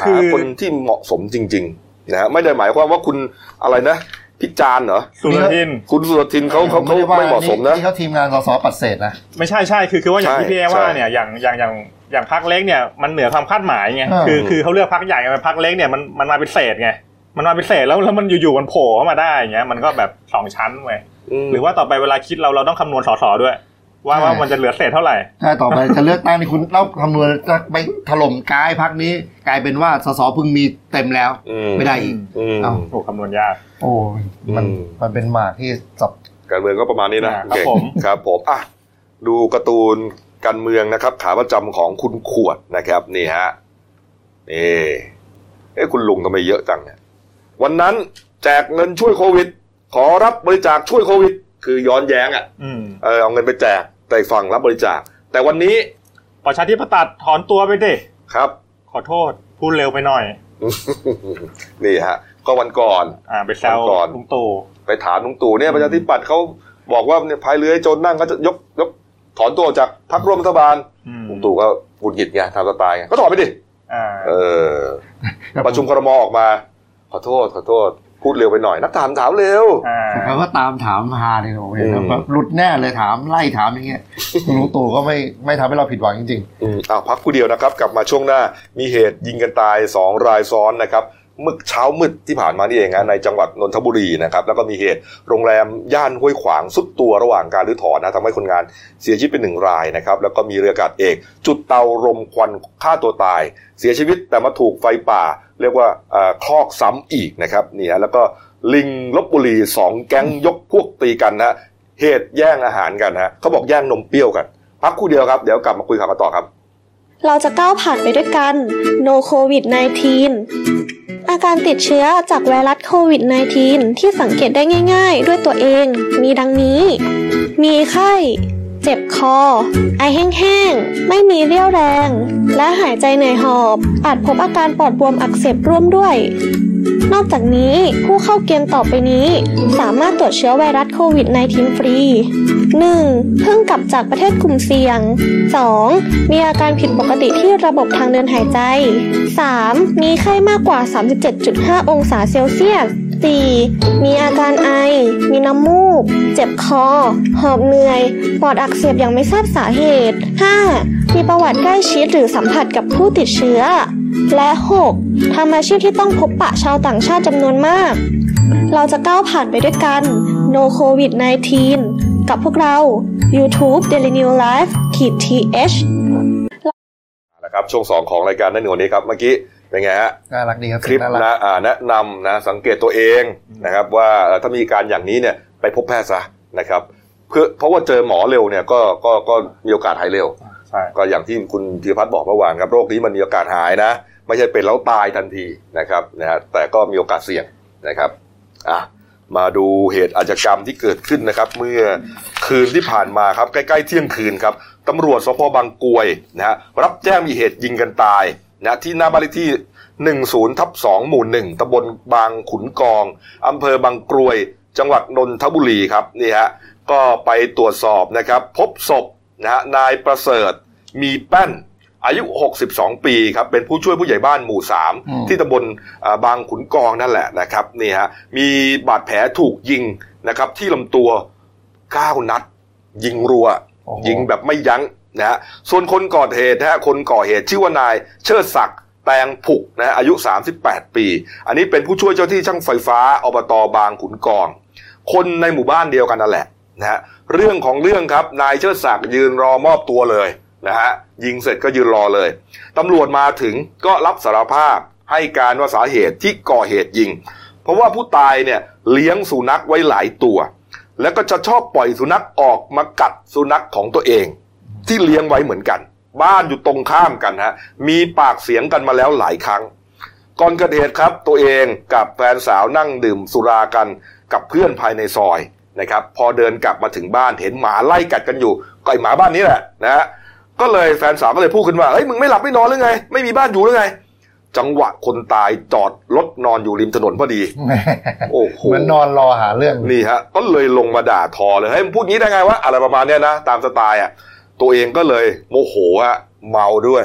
คืหาอคนที่เหมาะสมจริง ๆนะฮะไม่ได้หมายความว่าคุณอะไรนะ พิจารณ์เหรอสุรทิน คุณสุรทินเขาเขาเขาด้ว่ไม่เหมาะสมนะนี่เขาทีมงานสสปัดเศษนะไม่ใช่ใช่คือคือว่าอย่างใช่ที่พี่เอใช่ว่าเนี่ยอย่างอย่างอย่างอย่างพักเล็กเนี่ยมันเหนือความคาดหมายไงอ่าคือคือเขาเลือกพักใหญ่มาพักเล็กเนี่ยมันมันมาเป็นเศษไงมันมาเป็นเศษแล้วแล้วมันอยู่ๆมันโผล่เข้ามาได้อย่างเงี้ยมันก็แบบสองชั้นไงมหรือว่าต่อไปเวลาคิดเราเราต้องคำนวณสสด้วย ว่าว่ามันจะเหลือเศษเท่าไหร่ใช่ต่อไปจะเลือกตั้งนี่คุณเล่าคำนวณจะไปถล่มกายพักนี้ กลายเป็นว่าสสพึงมีเต็มแล้วอืไม่ได้อีกอืมเอ้าโอ้คำนวณยาก โอ้ยมันอืมมันเป็นหมากที่สับการเมืองก็ประมาณนี้นะครับเก่งผมครับผมอะดูการ์ตูนการเมืองนะครับ ขาประจำของคุณขวดนะครับ นี่ฮะนี่เอ้คุณลุงทำไมเยอะจังเนี่ยวันนั้นแจกเงินช่วยโควิด ขอรับบริจาคช่วยโควิด คือย้อนแย้งอะอืมเออเอาเงินไปแจกแต่อีกฝั่งรับบริจาค แต่วันนี้ประชาธิปไตยถอนตัวไปดิครับ ขอโทษพูดเร็วไปหน่อย นี่ฮะ ก็วันก่อนอ่าไปแซววันก่อนลุงตู่ไปถามลุงตู่เนี่ยประชาธิปัตย์เขาบอกว่าเนี่ยพายเรือให้จนนั่งก็จะยกยกถอนตัวออกจากพรรคร่วมรัฐบาลอืมลุงตู่ก็หงุดหงิดไงทำสไตล์ไงก็ถอนไปดิอ่าเออประชุมครมออกมา ขอโทษขอโทษ พูดเร็วไปหน่อย นักถามถามเร็วอ่าเขาก็ตามถามฮาเลยโอ้ยอืมแบบหลุดแน่เลยถามไล่ถามอย่างเงี้ยลุงตู่ก็ไม่ไม่ทำให้เราผิดหวังจริงอืมอ้าวพักผู้เดียวนะครับ กลับมาช่วงหน้ามีเหตุยิงกันตายสองรายซ้อนนะครับ เมื่อเช้ามืดที่ผ่านมานี่เองนะในจังหวัดนนทบุรีนะครับแล้วก็มีเหตุโรงแรมย่านห้วยขวางสุดตัวระหว่างการรื้อถอนนะทำให้คนงานเสียชีวิตเป็นหนึ่งรายนะครับแล้วก็มีเรืออากาศเอก จุดเตารมควันฆ่าตัวตาย เสียชีวิตแต่มาถูกไฟป่า เรียกว่าคลอกซ้ำอีกนะครับนี่ฮะแล้วก็ลิงลบบุรีสองแก๊งยกพวกตีกันนะเหตุแย่งอาหารกันนะเขาบอกแย่งนมเปรี้ยวกัน พักคู่เดียวครับเดี๋ยวกลับมาคุยข่าวกันต่อครับ เราจะก้าวผ่านไปด้วยกัน No COVID 19 อาการติดเชื้อจากไวรัสโควิด -19 ที่สังเกตได้ง่าย ๆ ด้วยตัวเองมีดังนี้ มีไข้ เจ็บคอ ไอแห้งๆ ไม่มีเรี่ยวแรง และหายใจเหนื่อยหอบ อาจพบอาการปอดบวมอักเสบร่วมด้วย นอกจากนี้ผู้เข้าเกณฑ์ต่อไปนี้ สามารถตรวจเชื้อไวรัสโควิด -19 ฟรี 1. เพิ่งกลับจากประเทศกลุ่มเสี่ยง 2. มีอาการผิดปกติที่ระบบทางเดินหายใจ 3. มีไข้มากกว่า 37.5 องศาเซลเซียส 4. มีอาการไอ มีน้ำมูก เจ็บคอ หอบเหนื่อย ปอดอักเสบอย่างไม่ทราบสาเหตุ 5. มีประวัติใกล้ชิดหรือสัมผัสกับผู้ติดเชื้อ และ 6. ทำอาชีพที่ต้องพบปะชาวต่างชาติจำนวนมาก เราจะก้าวผ่านไปด้วยกัน No COVID 19 กับพวกเรา YouTube Daily New Life ขีด th นะครับช่วงสองของรายการนั่นในวันนี้ครับ เมื่อกี้เป็นไงฮะๆน่ารักดีครับคลิปน่ารักนะอ่าแนะนำนะสังเกตตัวเองนะครับ ว่าเอ่อถ้ามีการอย่างนี้เนี่ยไปพบแพทย์ซะนะครับเพื่อเพราะว่าเจอหมอเร็วเนี่ยก็ก็ก็มีโอกาสหายเร็วใช่ ก็อย่างที่คุณธีรพัฒน์บอกเมื่อวานครับโรคนี้มันมีโอกาสหายนะ ไม่ใช่เป็นแล้วตายทันทีนะครับนะฮะแต่ก็มีโอกาสเสี่ยงนะครับอะมาดูเหตุอาชญากรรมที่เกิดขึ้นนะครับ เมื่อคืนที่ผ่านมาครับใกล้ๆเที่ยงคืนครับตำรวจสพบางกวยนะฮะรับแจ้งมีเหตุยิงกันตายนะที่หน้าบ้านเลขที่10ทับ2หมู่ 1ตำบลบางขุนกอง อำเภอบางกรวย จังหวัดนนทบุรีครับนี่ฮะก็ไปตรวจสอบนะครับ พบศพ นะฮะนายประเสริฐมีแป้นอายุ 62 ปีครับ เป็นผู้ช่วยผู้ใหญ่บ้านหมู่อืม3ที่ตำบลอ่าบางขุนกองนั่นแหละนะครับนี่ฮะมีบาดแผลถูกยิงนะครับที่ลำตัว 9 นัด ยิงรัวโอ้โหยิงแบบไม่ยั้งนะฮะส่วนคนก่อเหตุนะฮะคนก่อเหตุชื่อว่านายเชิดศักดิ์แตงผุกนะฮะอายุ 38 ปี อันนี้เป็นผู้ช่วยเจ้าที่ช่างไฟฟ้าอบตบางขุนกอง คนในหมู่บ้านเดียวกันนั่นแหละ นะฮะเรื่องของเรื่องครับนายเชิดศักดิ์ยืนรอมอบตัวเลยนะฮะยิงเสร็จก็ยืนรอเลยตำรวจมาถึงก็รับสารภาพให้การว่าสาเหตุที่ก่อเหตุยิง เพราะว่าผู้ตายเนี่ยเลี้ยงสุนัขไว้หลายตัว แล้วก็จะชอบปล่อยสุนัขออกมากัดสุนัขของตัวเอง ที่เลี้ยงไว้เหมือนกัน บ้านอยู่ตรงข้ามกันฮะมีปากเสียงกันมาแล้วหลายครั้ง ก่อนเกิดเหตุครับตัวเองกับแฟนสาวนั่งดื่มสุรากันกับเพื่อนภายในซอย นะครับพอเดินกลับมาถึงบ้านเห็นหมาไล่กัดกันอยู่ก็ไอหมาบ้านนี้แหละนะฮะก็เลยแฟนสาวก็เลยพูดขึ้นว่าเฮ้ยมึงไม่หลับไม่นอนหรือไง ไม่มีบ้านอยู่หรือไง จังหวะคนตายจอดรถนอนอยู่ริมถนนพอดี โอ้โหเหมือนนอนรอหาเรื่องนี่ฮะก็เลยลงมาด่าทอเลยเฮ้ยมึงพูดงี้ได้ไงวะอะไรประมาณเนี้ยนะตามสไตล์อะตัวเองก็เลยโมโหอะเมาด้วย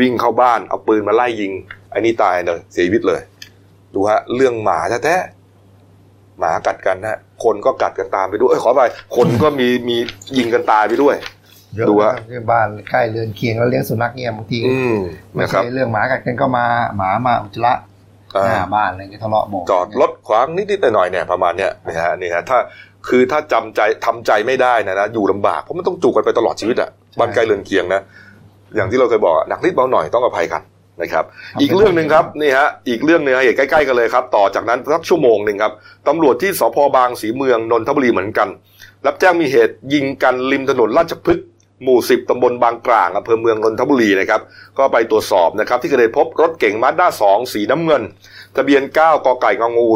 วิ่งเข้าบ้านเอาปืนมาไล่ยิงไอ้นี่ตายเลยเสียชีวิตเลย ดูฮะ เรื่องหมาแท้ๆหมากัดกันนะ คนก็กัดกันตามไปด้วยเอ้ยขอไปคนก็มีมียิงกันตายไปด้วยเยอะดูฮะที่บ้านใกล้เรือนเคียงแล้วเลี้ยงสุนัขเนี่ยบางทีอืมไม่นะครับใช่เรื่องหมากัดกันก็มาหมามาอุจจาระอ่าหน้าบ้านอะไรเงี้ยทะเลาะบอกจอดรถขวางนิดๆหน่อยๆเนี่ยประมาณเนี้ยนะฮะนี่ฮะถ้าคือถ้าจำใจทำใจไม่ได้นะนะอยู่ลำบากเพราะมันต้องจูกกันไปตลอดชีวิตอะบ้านใกล้เรือนเคียงนะอย่างที่เราเคยบอกอะหนักนิดเบาหน่อยต้องอภัยกัน นะครับอีกเรื่องหนึ่งครับนี่ฮะอีกเรื่องหนึงฮะเหตุใกล้ๆกันเลยครับ ต่อจากนั้นสักชั่วโมงหนึ่งครับตำรวจที่สพบางสีเมืองนนทบุรีเหมือนกัน รับแจ้งมีเหตุยิงกันริมถนนราชพฤกษ์หมู่สิบตำบลบางกลางอำเภอเมืองนนทบุรีนะครับก็ไปตรวจสอบนะครับที่เกิดเหตุพบรถเก๋งมาด้าสองสีน้ำเงิน ทะเบียน 9กไก่งองู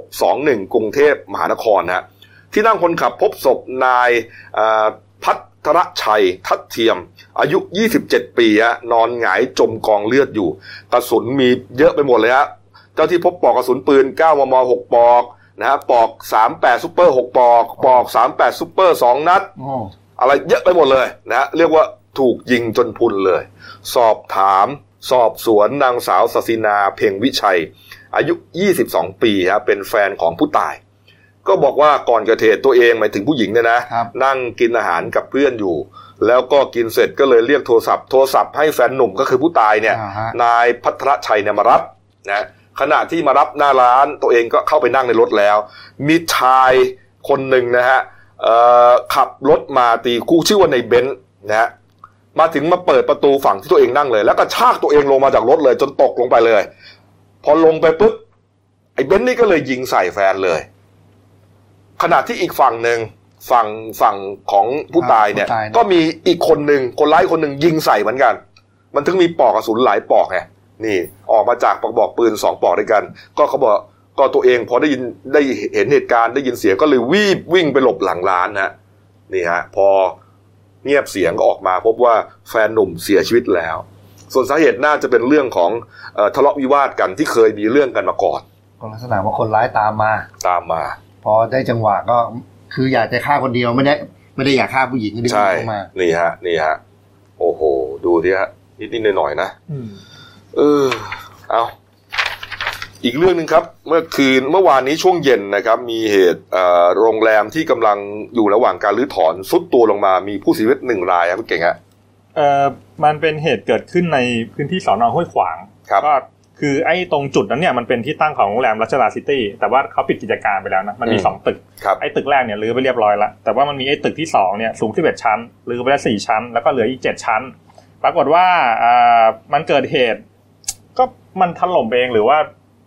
4621กรุงเทพมหานครนะฮะที่นั่งคนขับพบศพนายอ่า พัทรชัย ทัดเทียม อายุ 27 ปีฮะนอนหงายจมกองเลือดอยู่ กระสุนมีเยอะไปหมดเลยฮะเจ้าที่พบปลอกกระสุนปืน 9 มม 6 ปลอกนะฮะปลอก 38 ซุปเปอร์ 6 ปลอก ปลอก 38 ซุปเปอร์ 2 นัดโอ้อะไรเยอะไปหมดเลยนะฮะเรียกว่าถูกยิงจนพรุนเลย สอบถามสอบสวนนางสาวศศินา เพ่งวิชัย อายุ 22 ปีครับเป็นแฟนของผู้ตาย ก็บอกว่าก่อนเกิดเหตุตัวเองหมายถึงผู้หญิงเนี่ยนะครับนั่งกินอาหารกับเพื่อนอยู่ แล้วก็กินเสร็จก็เลยเรียกโทรศัพท์โทรศัพท์ให้แฟนหนุ่มก็คือผู้ตายเนี่ยอ่าฮะนายพัทรชัยเนี่ยมารับนะขณะที่มารับหน้าร้านตัวเองก็เข้าไปนั่งในรถแล้ว มีชายคนหนึ่งนะฮะเอ่อขับรถมาตีคู่ชื่อว่าในเบนซ์นะฮะมาถึงมาเปิดประตูฝั่งที่ตัวเองนั่งเลย แล้วก็ชากตัวเองลงมาจากรถเลย จนตกลงไปเลย พอลงไปปุ๊บไอ้เบนซ์นี่ก็เลยยิงใส่แฟนเลย ขณะที่อีกฝั่งหนึ่งฝั่งฝั่งของผู้ตายเนี่ย ผู้ตายเนี่ย ก็มีอีกคนหนึ่งคนร้ายคนหนึ่งยิงใส่เหมือนกัน มันถึงมีปลอกกระสุนหลายปลอกไงนี่ออกมาจากปลอกบอกปืนสองปลอกด้วยกัน ก็เขาบอกก็ตัวเองพอได้ยินได้เห็นเหตุการณ์ได้ยินเสียงก็เลยวีบวิ่งไปหลบหลังร้านนะนี่ฮะพอเงียบเสียงก็ออกมาพบว่าแฟนหนุ่มเสียชีวิตแล้ว ส่วนสาเหตุน่าจะเป็นเรื่องของเอ่อทะเลาะวิวาทกันที่เคยมีเรื่องกันมาก่อน ก็ลักษณะว่าคนร้ายตามมา ตามมา พอได้จังหวะก็คืออยากจะฆ่าคนเดียวไม่ได้ ไม่ได้อยากฆ่าผู้หญิงก็ดึงใช่เข้ามา นี่ฮะ นี่ฮะ โอ้โห ดูดิฮะนิดนิดหน่อยๆนะอืมเออ เอาอีกเรื่องหนึ่งครับ เมื่อคืนเมื่อวานนี้ช่วงเย็นนะครับ มีเหตุเอ่อโรงแรมที่กำลังอยู่ระหว่างการรื้อถอนซุดตัวลงมามีผู้เสียชีวิตหนึ่งรายครับพี่เก่งฮะเอ่อมันเป็นเหตุเกิดขึ้นในพื้นที่สอนอห้วยขวางครับก็ คือไอ้ตรงจุดนั้นเนี่ยมันเป็นที่ตั้งของโรงแรมรัชดาซิตี้ แต่ว่าเขาปิดกิจการไปแล้วนะ มันมีอืมสองตึกครับไอ้ตึกแรกเนี่ยรื้อไปเรียบร้อยแล้ว แต่ว่ามันมีไอ้ตึกที่สองเนี่ยสูง11ชั้นรื้อไปแล้วสี่ชั้น แล้วก็เหลืออีกเจ็ดชั้น ปรากฏว่าอ่ามันเกิดเหตุ ก็มันถล่มเองหรือว่า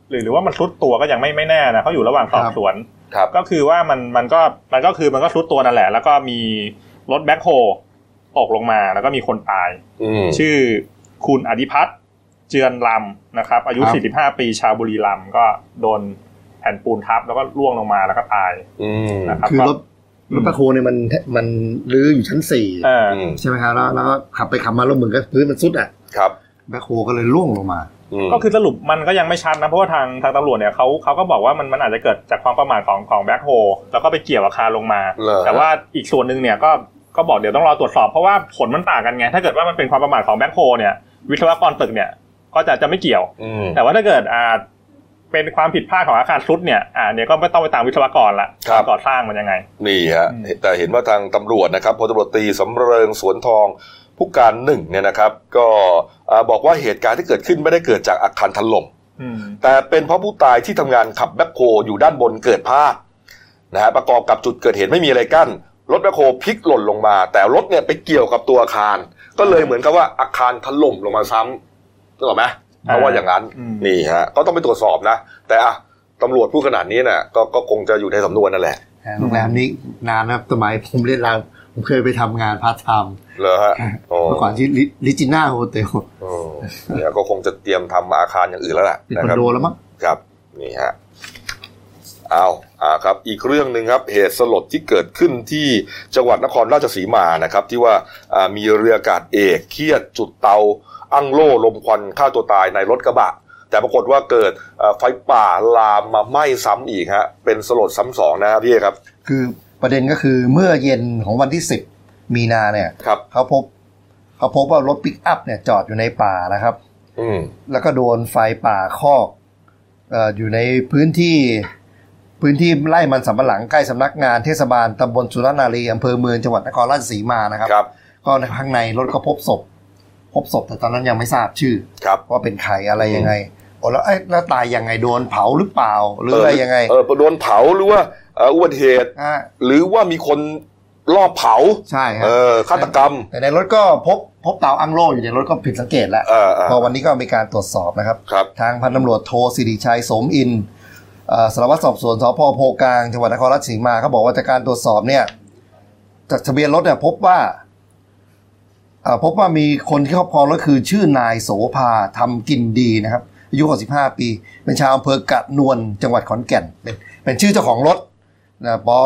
หรือหรือว่ามันทรุดตัวก็ยังไม่ไม่แน่นะเขาอยู่ระหว่างสอบสวนครับก็คือว่ามันมันก็มันก็คือมันก็ทรุดตัวนั่นแหละ แล้วก็มีรถแบ็คโฮตกลงมาแล้วก็มีคนตายอืมชื่อคุณอดิพัฒน์เจือนลำนะครับ อายุครับ45 ปีชาวบุรีรัมย์ก็โดนแผ่นปูนทับ แล้วก็ร่วงลงมาแล้วก็ตายอืมนะครับคือรถอืมรถแบคโฮเนี่ยมันมันรื้ออยู่ชั้นสี่เอออืมใช่ไหมครับแล้วแล้วก็ขับไปขับมาแล้วเหมือนกับพื้นมันซุดอะครับแบคโฮก็เลยล่วงลงมาอืมก็คือสรุปมันก็ยังไม่ชัดนะเพราะว่าทางทางตำรวจเนี่ยเขาเขาก็บอกว่ามันมันอาจจะเกิดจากความประมาทของของแบ็คโฮแล้วก็ไปเกี่ยวอาคารลงมาเหรอแต่ว่าอีกส่วนหนึ่งเนี่ยก็ก็บอกเดี๋ยวต้องรอตรวจสอบเพราะว่าผลมันต่างกันไง ถ้าเกิดว่ามันเป็นความประมาทของแบ็คโฮเนี่ยวิศวกรตึกเนี่ย ก็จะจะไม่เกี่ยวอืมแต่ว่าถ้าเกิดอ่าเป็นความผิดพลาดของอาคารซุดเนี่ย อ่าเนี่ยก็ไม่ต้องไปตามวิศวกรละครับก่อสร้างมันยังไง นี่ฮะอืมแต่เห็นว่าทางตำรวจนะครับพลตำรวจตรีสำเริงสวนทองผู้การหนึ่งเนี่ยนะครับ ก็อ่าบอกว่าเหตุการณ์ที่เกิดขึ้นไม่ได้เกิดจากอาคารถล่มอืมแต่เป็นเพราะผู้ตายที่ทำงานขับแบ็คโฮอยู่ด้านบนเกิดพลาดนะฮะประกอบกับจุดเกิดเหตุไม่มีอะไรกั้นรถแบ็คโฮพลิกหล่นลงมา แต่รถเนี่ยไปเกี่ยวกับตัวอาคาร ก็เลยเหมือนกับว่าอาคารถล่มลงมาซ้ำ นึกออกไหมเพราะว่าอย่างนั้นอืมนี่ฮะก็ต้องไปตรวจสอบนะ แต่อะตำรวจพูดขนาดนี้น่ะก็ก็คงจะอยู่ในสำนวนนั่นแหละโรงแรมนี้นานนะสมัยผมเรียนรามผมเคยไปทำงานพาร์ทไทม์เหรอฮะโอ้เมื่อก่อนที่ Regina Hotelโอ้เดี๋ยวก็คงจะเตรียมทำอาคารอย่างอื่นแล้วแหละเป็นนะคอนครับโดแล้วมั้งครับนี่ฮะเอาอ่าครับ อีกเรื่องหนึ่งครับ เหตุสลดที่เกิดขึ้นที่จังหวัดนครราชสีมานะครับ ที่ว่าอ่ามีเรืออากาศเอกเครียดจุดเตา อั้งโล่รมควันฆ่าตัวตายในรถกระบะ แต่ปรากฏว่าเกิดอ่าไฟป่าลามมาไหม้ซ้ำอีกฮะเป็นสลดซ้ำสองนะครับพี่เอกครับ คือประเด็นก็คือเมื่อเย็นของวันที่สิบมีนาเนี่ยครับเขาพบเขาพบว่ารถปิกอัพเนี่ยจอดอยู่ในป่านะครับ อืมแล้วก็โดนไฟป่าคลอกเอ่ออยู่ในพื้นที่พื้นที่ไร่มันสำปะหลังใกล้สำนักงานเทศบาลตำบลสุรนารีอำเภอเมืองจังหวัดนครราชสีมานะครับครับก็ในข้างในรถก็พบศพ พบศพแต่ตอนนั้นยังไม่ทราบชื่อครับว่าเป็นใครอะไรยังไงโอ้แล้วเอ้ยแล้วตายยังไงโดนเผาหรือเปล่าหรืออะไรยังไงเออโดนเผาหรือว่าเอ่ออุบัติเหตุอ่าหรือว่ามีคนลอบเผาใช่ครัเอบอฆาตกรรม แต่ในรถก็พบพบเตาอังโลอยู่ในรถก็ผิดสังเกตแล้วเออเออพอวันนี้ก็มีการตรวจสอบนะครับครับ ทางพันตำรวจโทสิริชัยสมอินทร์เอ่อสารวัตรสอบสวนสพโพกลางจังหวัดนครราชสีมาเขาบอกว่าจากการตรวจสอบเนี่ยจากทะเบียนรถเนี่ยพบว่าเอ่อ พบว่ามีคนที่ครอบครองรถคือชื่อนายโสภาทำกินดีนะครับ อายุ 65 ปี เป็นชาวอำเภอกะนวลจังหวัดขอนแก่น เป็นเป็นชื่อเจ้าของรถนะพอ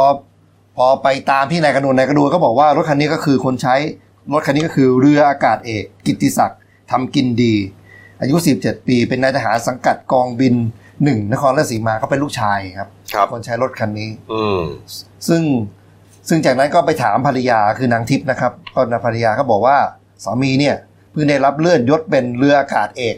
พอไปตามที่นายกระนวลนายกระนวลก็บอกว่ารถคันนี้ก็คือคนใช้รถคันนี้ก็คือเรืออากาศเอก กิตติศักดิ์ทำกินดี อายุ 17 ปี เป็นนายทหารสังกัดกองบินหนึ่งนครราชสีมาเขาเป็นลูกชายครับครับคนใช้รถคันนี้ อืมซึ่ง ซึ่งจากนั้นก็ไปถามภรรยาคือนางทิพย์นะครับก็นางภรรยาก็บอกว่าสามีเนี่ยเพิ่งได้รับเลื่อนยศเป็นเรืออากาศเอก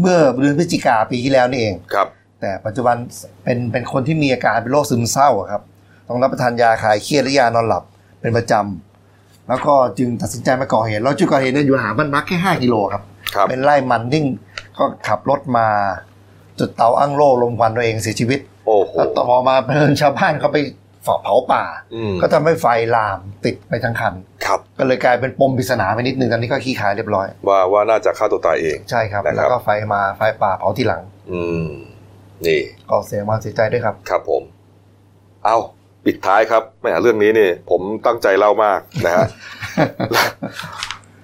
เมื่อเดือนพฤศจิกาปีที่แล้วนี่เองครับ แต่ปัจจุบันเป็นเป็นคนที่มีอาการเป็นโรคซึมเศร้าอะครับต้องรับประทานยาคลายเครียดและยานอนหลับเป็นประจำแล้วก็จึงตัดสินใจมาก่อเหตุแล้วจุดก่อเหตุเนี่ยอยู่ห่างบ้านพักแค่5กิโลครับครับเป็นไร่มันที่ก็ขับรถมาจุดเตาอั้งโล่ลมควันตัวเองเสียชีวิตโอ้โหแล้วต่อมาเพลินชาวบ้านเขาไป เผาเผาป่าอืมก็ทำให้ไฟลามติดไปทั้งคันครับก็เลยกลายเป็นปมปริศนาไปนิดนึงตอนนี้ก็ขี้ขายเรียบร้อย ว่าว่าน่าจะฆ่าตัวตายเอง ใช่ครับนะครับแล้วก็ไฟมาไฟป่าเผาทีหลัง อืมนี่ก็เสียความเสียใจด้วยครับ ครับผม เอาปิดท้ายครับแหมเรื่องนี้นี่ ผมตั้งใจเล่ามากนะฮะ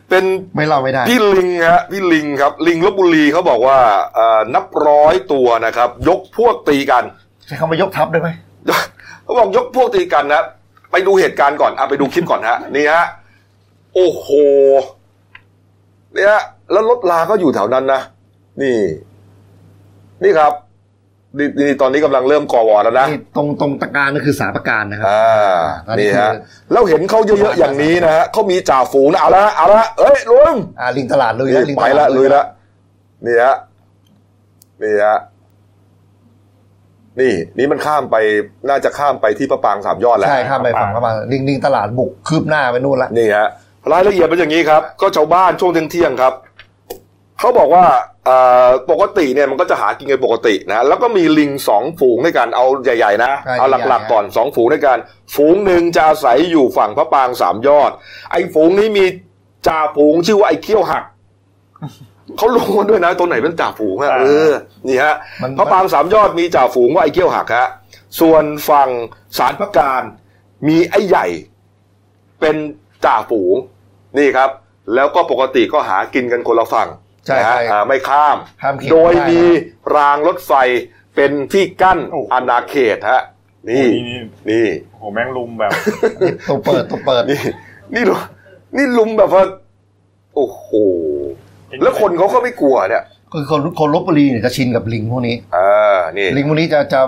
เป็นไม่เล่าไม่ได้พี่ลิงฮะพี่ลิงครับ ลิงลบบุรีเขาบอกว่าเอ่อนับร้อยตัวนะครับ ยกพวกตีกันใช้คำว่ายกทัพได้ไหม เขาบอกยกพวกตีกันนะไปดูเหตุการณ์ก่อนอะไปดูคลิปก่อนฮะนี่ฮะโอ้โหเนี่ยแล้วรถลาก็อยู่แถวนั้นนะนี่ นี่ครับนี่นี่ตอนนี้กำลังเริ่มก่อวอร์แล้วนะนี่ตรงตรงตะการนั่นคือสาประการนะครับอ่าอันนี้นี่คือฮะแล้วเห็นเขาเยอะๆอย่างนี้นะฮะเขามีจ่าฝูงนะเอาละเอาละเอ้ยลุงอ่าลิงตลาดลุยนี่แล้วลิงไปตละลาดลุยละนี่ฮะนี่ฮะ นี่นี่มันข้ามไปน่าจะข้ามไปที่พระปรางสามยอดแล้วใช่ข้ามไปฝั่งเข้ามาลิงลิงตลาดบุกคืบหน้าไปนู่นละนี่ฮะรายละเอียดเป็นอย่างนี้ครับ ก็ชาวบ้านช่วงเที่ยงๆครับเขาบอกว่าเอ่อปกติเนี่ยมันก็จะหากินกันปกตินะแล้วก็มีลิงสองฝูงด้วยกันเอาใหญ่ๆนะใช่เอาหลักๆก่อนสองฝูงด้วยกันฝูงหนึ่งจะอาศัยอยู่ฝั่งพระปรางสามยอด ไอ้ฝูงนี้มีจ่าฝูงชื่อว่าไอ้เขี้ยวหัก เขารู้กันด้วยนะตัวไหนเป็นจ่าฝูงอะอ่าเออนี่ฮะมันพระปรางสามยอดมีจ่าฝูงว่าไอ้เขี้ยวหักฮะส่วนฝั่งสารพระการมีไอ้ใหญ่เป็นจ่าฝูงนี่ครับ แล้วก็ปกติก็หากินกันคนละฝั่งใช่นะฮะใช่อ่าไม่ข้ามข้ามเขตโดยได้นะมีรางรถไฟเป็นที่กั้นโอ้โหอาณาเขตฮะนี่นี่นี่โอ้โหแม่งลุมแบบตัวเปิดตัวเปิดนี่นี่ลุนี่ลุมแบบว่าโอ้โห แล้วคนเขาก็ไม่กลัวเนี่ยคือคนคนลบบุรีเนี่ยจะชินกับลิงพวกนี้อ่านี่ลิงพวกนี้จะจะ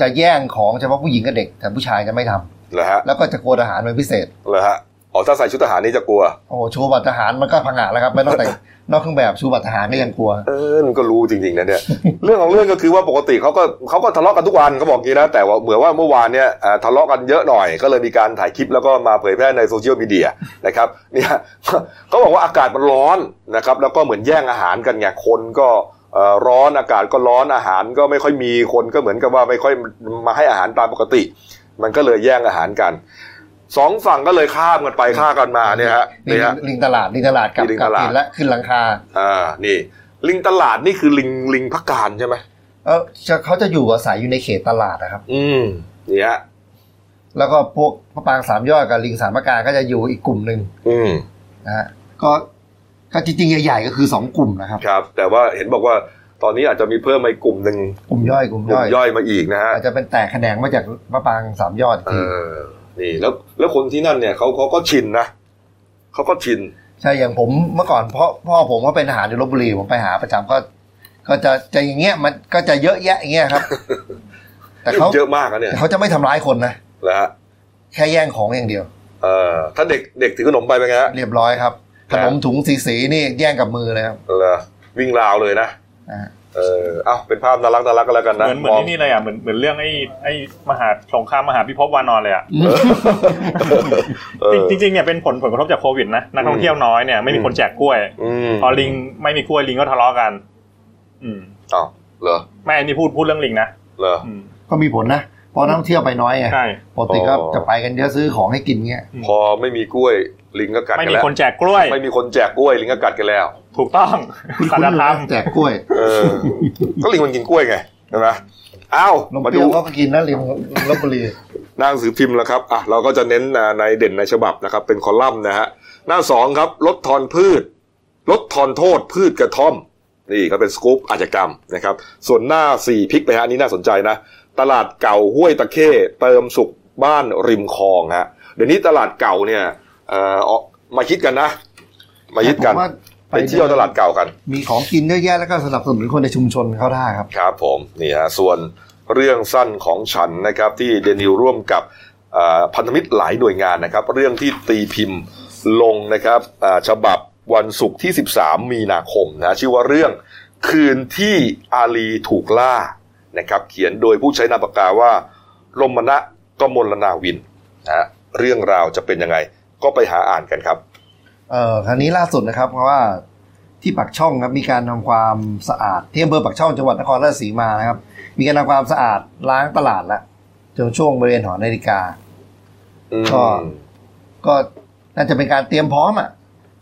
จะแย่งของเฉพาะผู้หญิงกับเด็ก แต่ผู้ชายจะไม่ทำเหรอฮะแล้วก็จะโกนอาหารเป็นพิเศษเหรอฮะ อ๋อถ้าใส่ชุดทหารนี่จะกลัว โอ้โหชูบัตรทหารมันก็พังงะแล้วครับ ไม่ต้องแต่งนอกเครื่องแบบชูบัตรทหารก็ยังกลัว เออมันก็รู้จริงๆนะเนี่ยเรื่องของเรื่องก็คือว่าปกติเขาก็เขาก็ทะเลาะกันทุกวันเขาบอกงี้นะแต่ว่าเหมือนว่าเมื่อวานเนี่ยอ่าทะเลาะกันเยอะหน่อย ก็เลยมีการถ่ายคลิปแล้วก็มาเผยแพร่ในโซเชียลมีเดียนะครับเนี่ยเขาบอกว่าอากาศมันร้อนนะครับแล้วก็เหมือนแย่งอาหารกันไงคนก็เอ่อร้อนอากาศก็ร้อนอาหารก็ไม่ค่อยมีคนก็เหมือนกับว่าไม่ค่อยมาให้อาหารตามปกติ มันก็เลยแย่งอาหารกัน สองฝั่งก็เลยข้ามกันไปฆ่ากันมาเนี่ยฮะลิงนี่ฮะลิงตลาดลิงตลาดกับลิงกัตบลาดกินและขึ้นหลังคาอ่านี่ ลิงตลาดนี่คือลิงลิงพักการใช่ไหมเออจะเขาจะอยู่อาศัยอยู่ในเขตตลาดนะครับ อืมนี่ฮะแล้วก็พวกพระปรางสามยอดกับลิงสามประการก็จะอยู่อีกกลุ่มหนึ่งอืมนะฮะก็ก็จริงๆใหญ่ๆก็คือสองกลุ่มนะครับ ครับ แต่ว่าเห็นบอกว่าตอนนี้อาจจะมีเพิ่มมาอีกกลุ่มหนึ่งกลุ่มย่อยกลุ่มกลุ่ย่มอยย่อยมาอีกนะฮะอาจจะเป็นแตกแขนงมาจากพระปรางสามยอดอีกเอทีอ นี่แล้วแล้วคนที่นั่นเนี่ยเขาเขาก็ชินนะเขาก็ชินใช่อย่างผมเมื่อก่อนพ่อพ่อผมก็เป็นทหารอยู่ลบบุรีผมไปหาประจำก็ ก็จะจะอย่างเงี้ยมันก็จะเยอะแยะอย่างเงี้ยครับ แต่เขาเยอะมากอะเนี่ยแต่เขาจะไม่ทำร้ายคนนะแล้วฮะแค่แย่งของอย่างเดียว เออถ้าเด็กเด็กถือขนมไปเป็นไงฮะเรียบร้อยครับครัขบนมถุงสีสีๆนี่แย่งกับมือเลยครับเหรอวิ่งราวเลยนะอ่า เออเอ้าเป็นภาพน่ารักน่ารักกันแล้วกันเหนะมือนเหมือนมองนี่นี่เลยอะเหมือนเหมือนเรื่องไอ้ไอ้มหาสงครามมหาพิภพวานอนเลยอะเออจริงๆเนี่ยเป็นผลผลกระทบจากโควิดนะนักท่องเที่ยวน้อยเนี่ยไม่มีคนแจกกล้วยอืมพอลิงไม่มีกล้วยลิงก็ทะเลาะกัน อืมอ้าวเหรอไม่อันนี้พูดพูดเรื่องลิงนะเหรออืมก็มีผลนะเพราะนักท่องเที่ยวไปน้อยไงใช่ปกติก็อ๋อจะไปกันเยอะซื้อของให้กินเงี้ยพอไม่มีกล้วย ลิงก็กัดไม่กันมีแล้วคนแจกกล้วย ไม่มีคนแจกกล้วย ลิงก็กัดกันแล้ว ถูกต้องคุณสัคุณจธรรมแจกกล้วยเออก็ลิงมันกินกล้วยไงใช่ไหมอ้าวนมมาเปรี้ดูยวก็กินนะริมลบบุรีหน้าหนังสือพิมพ์แล้วครับอะเราก็จะเน้นอ่าในเด่นในฉบับนะครับ เป็นคอลัมน์นะฮะหน้าสองครับลดทอนพืช ลดทอนโทษพืชกระท่อม นี่ก็เป็นสกู๊ปอาชญากรรมนะครับ ส่วนหน้าสี่พลิกไปฮะอันนี้น่าสนใจนะ ตลาดเก่าห้วยตะเข้เติมสุขบ้านริมคลองฮะเดี๋ยวนี้ตลาดเก่าเนี่ย เอ่อออกมาคิดกันนะ มาคิดกันผมว่าไปเที่ยวตลาดเก่ากัน มีของกินเยอะแยะแล้วก็สนับสนุนคนในชุมชนเขาได้ครับ ครับผมนี่ฮะส่วนเรื่องสั้นของฉันนะครับที่เดนิวร่วมกับอ่าพันธมิตรหลายหน่วยงานนะครับ เรื่องที่ตีพิมพ์ลงนะครับอ่าฉบับวันศุกร์ที่ 13 มีนาคมนะชื่อว่าเรื่องคืนที่อาลีถูกล่านะครับเขียนโดยผู้ใช้นามปากกาว่ารมณะกมลนาวินนะฮะเรื่องราวจะเป็นยังไง ก็ไปหาอ่านกันครับเอ่อครั้นี้ล่าสุดนะครับเพราะว่าที่ปักช่องครับมีการทำความสะอาดที่อำเภอปักช่องจังหวัดนครราชสีมานะครับ มีการทำความสะอาดล้างตลาดละจนช่วงบริเวณหอนาฬิกาอืมก็ก็น่าจะเป็นการเตรียมพร้อมอะ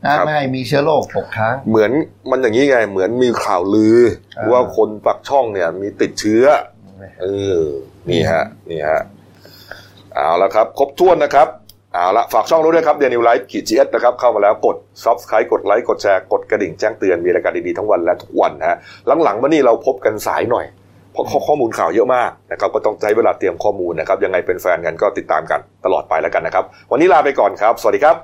นะครับไม่ให้มีเชื้อโรคตกค้างเหมือนมันอย่างนี้ไง เหมือนมีข่าวลืออ่าว่าคนปักช่องเนี่ย มีติดเชื้อเออนี่ฮะ นี่ฮะ เอาละครับ ครบถ้วนนะครับ เอาละฝากช่องรู้ด้วยครับเดนิวไลฟ์ขีด GS นะครับเข้ามาแล้วกด subscribe กดไลค์กดแชร์กดกระดิ่งแจ้งเตือนมีรายการดีๆทั้งวันและทุกวันนะฮะหลังๆมานี่เราพบกันสายหน่อย เพราะข้อมูลข่าวเยอะมากนะครับก็ต้องใช้เวลาเตรียมข้อมูลนะครับยังไงเป็นแฟนกันก็ติดตามกันตลอดไปแล้วกันนะครับ วันนี้ลาไปก่อนครับ สวัสดีครับ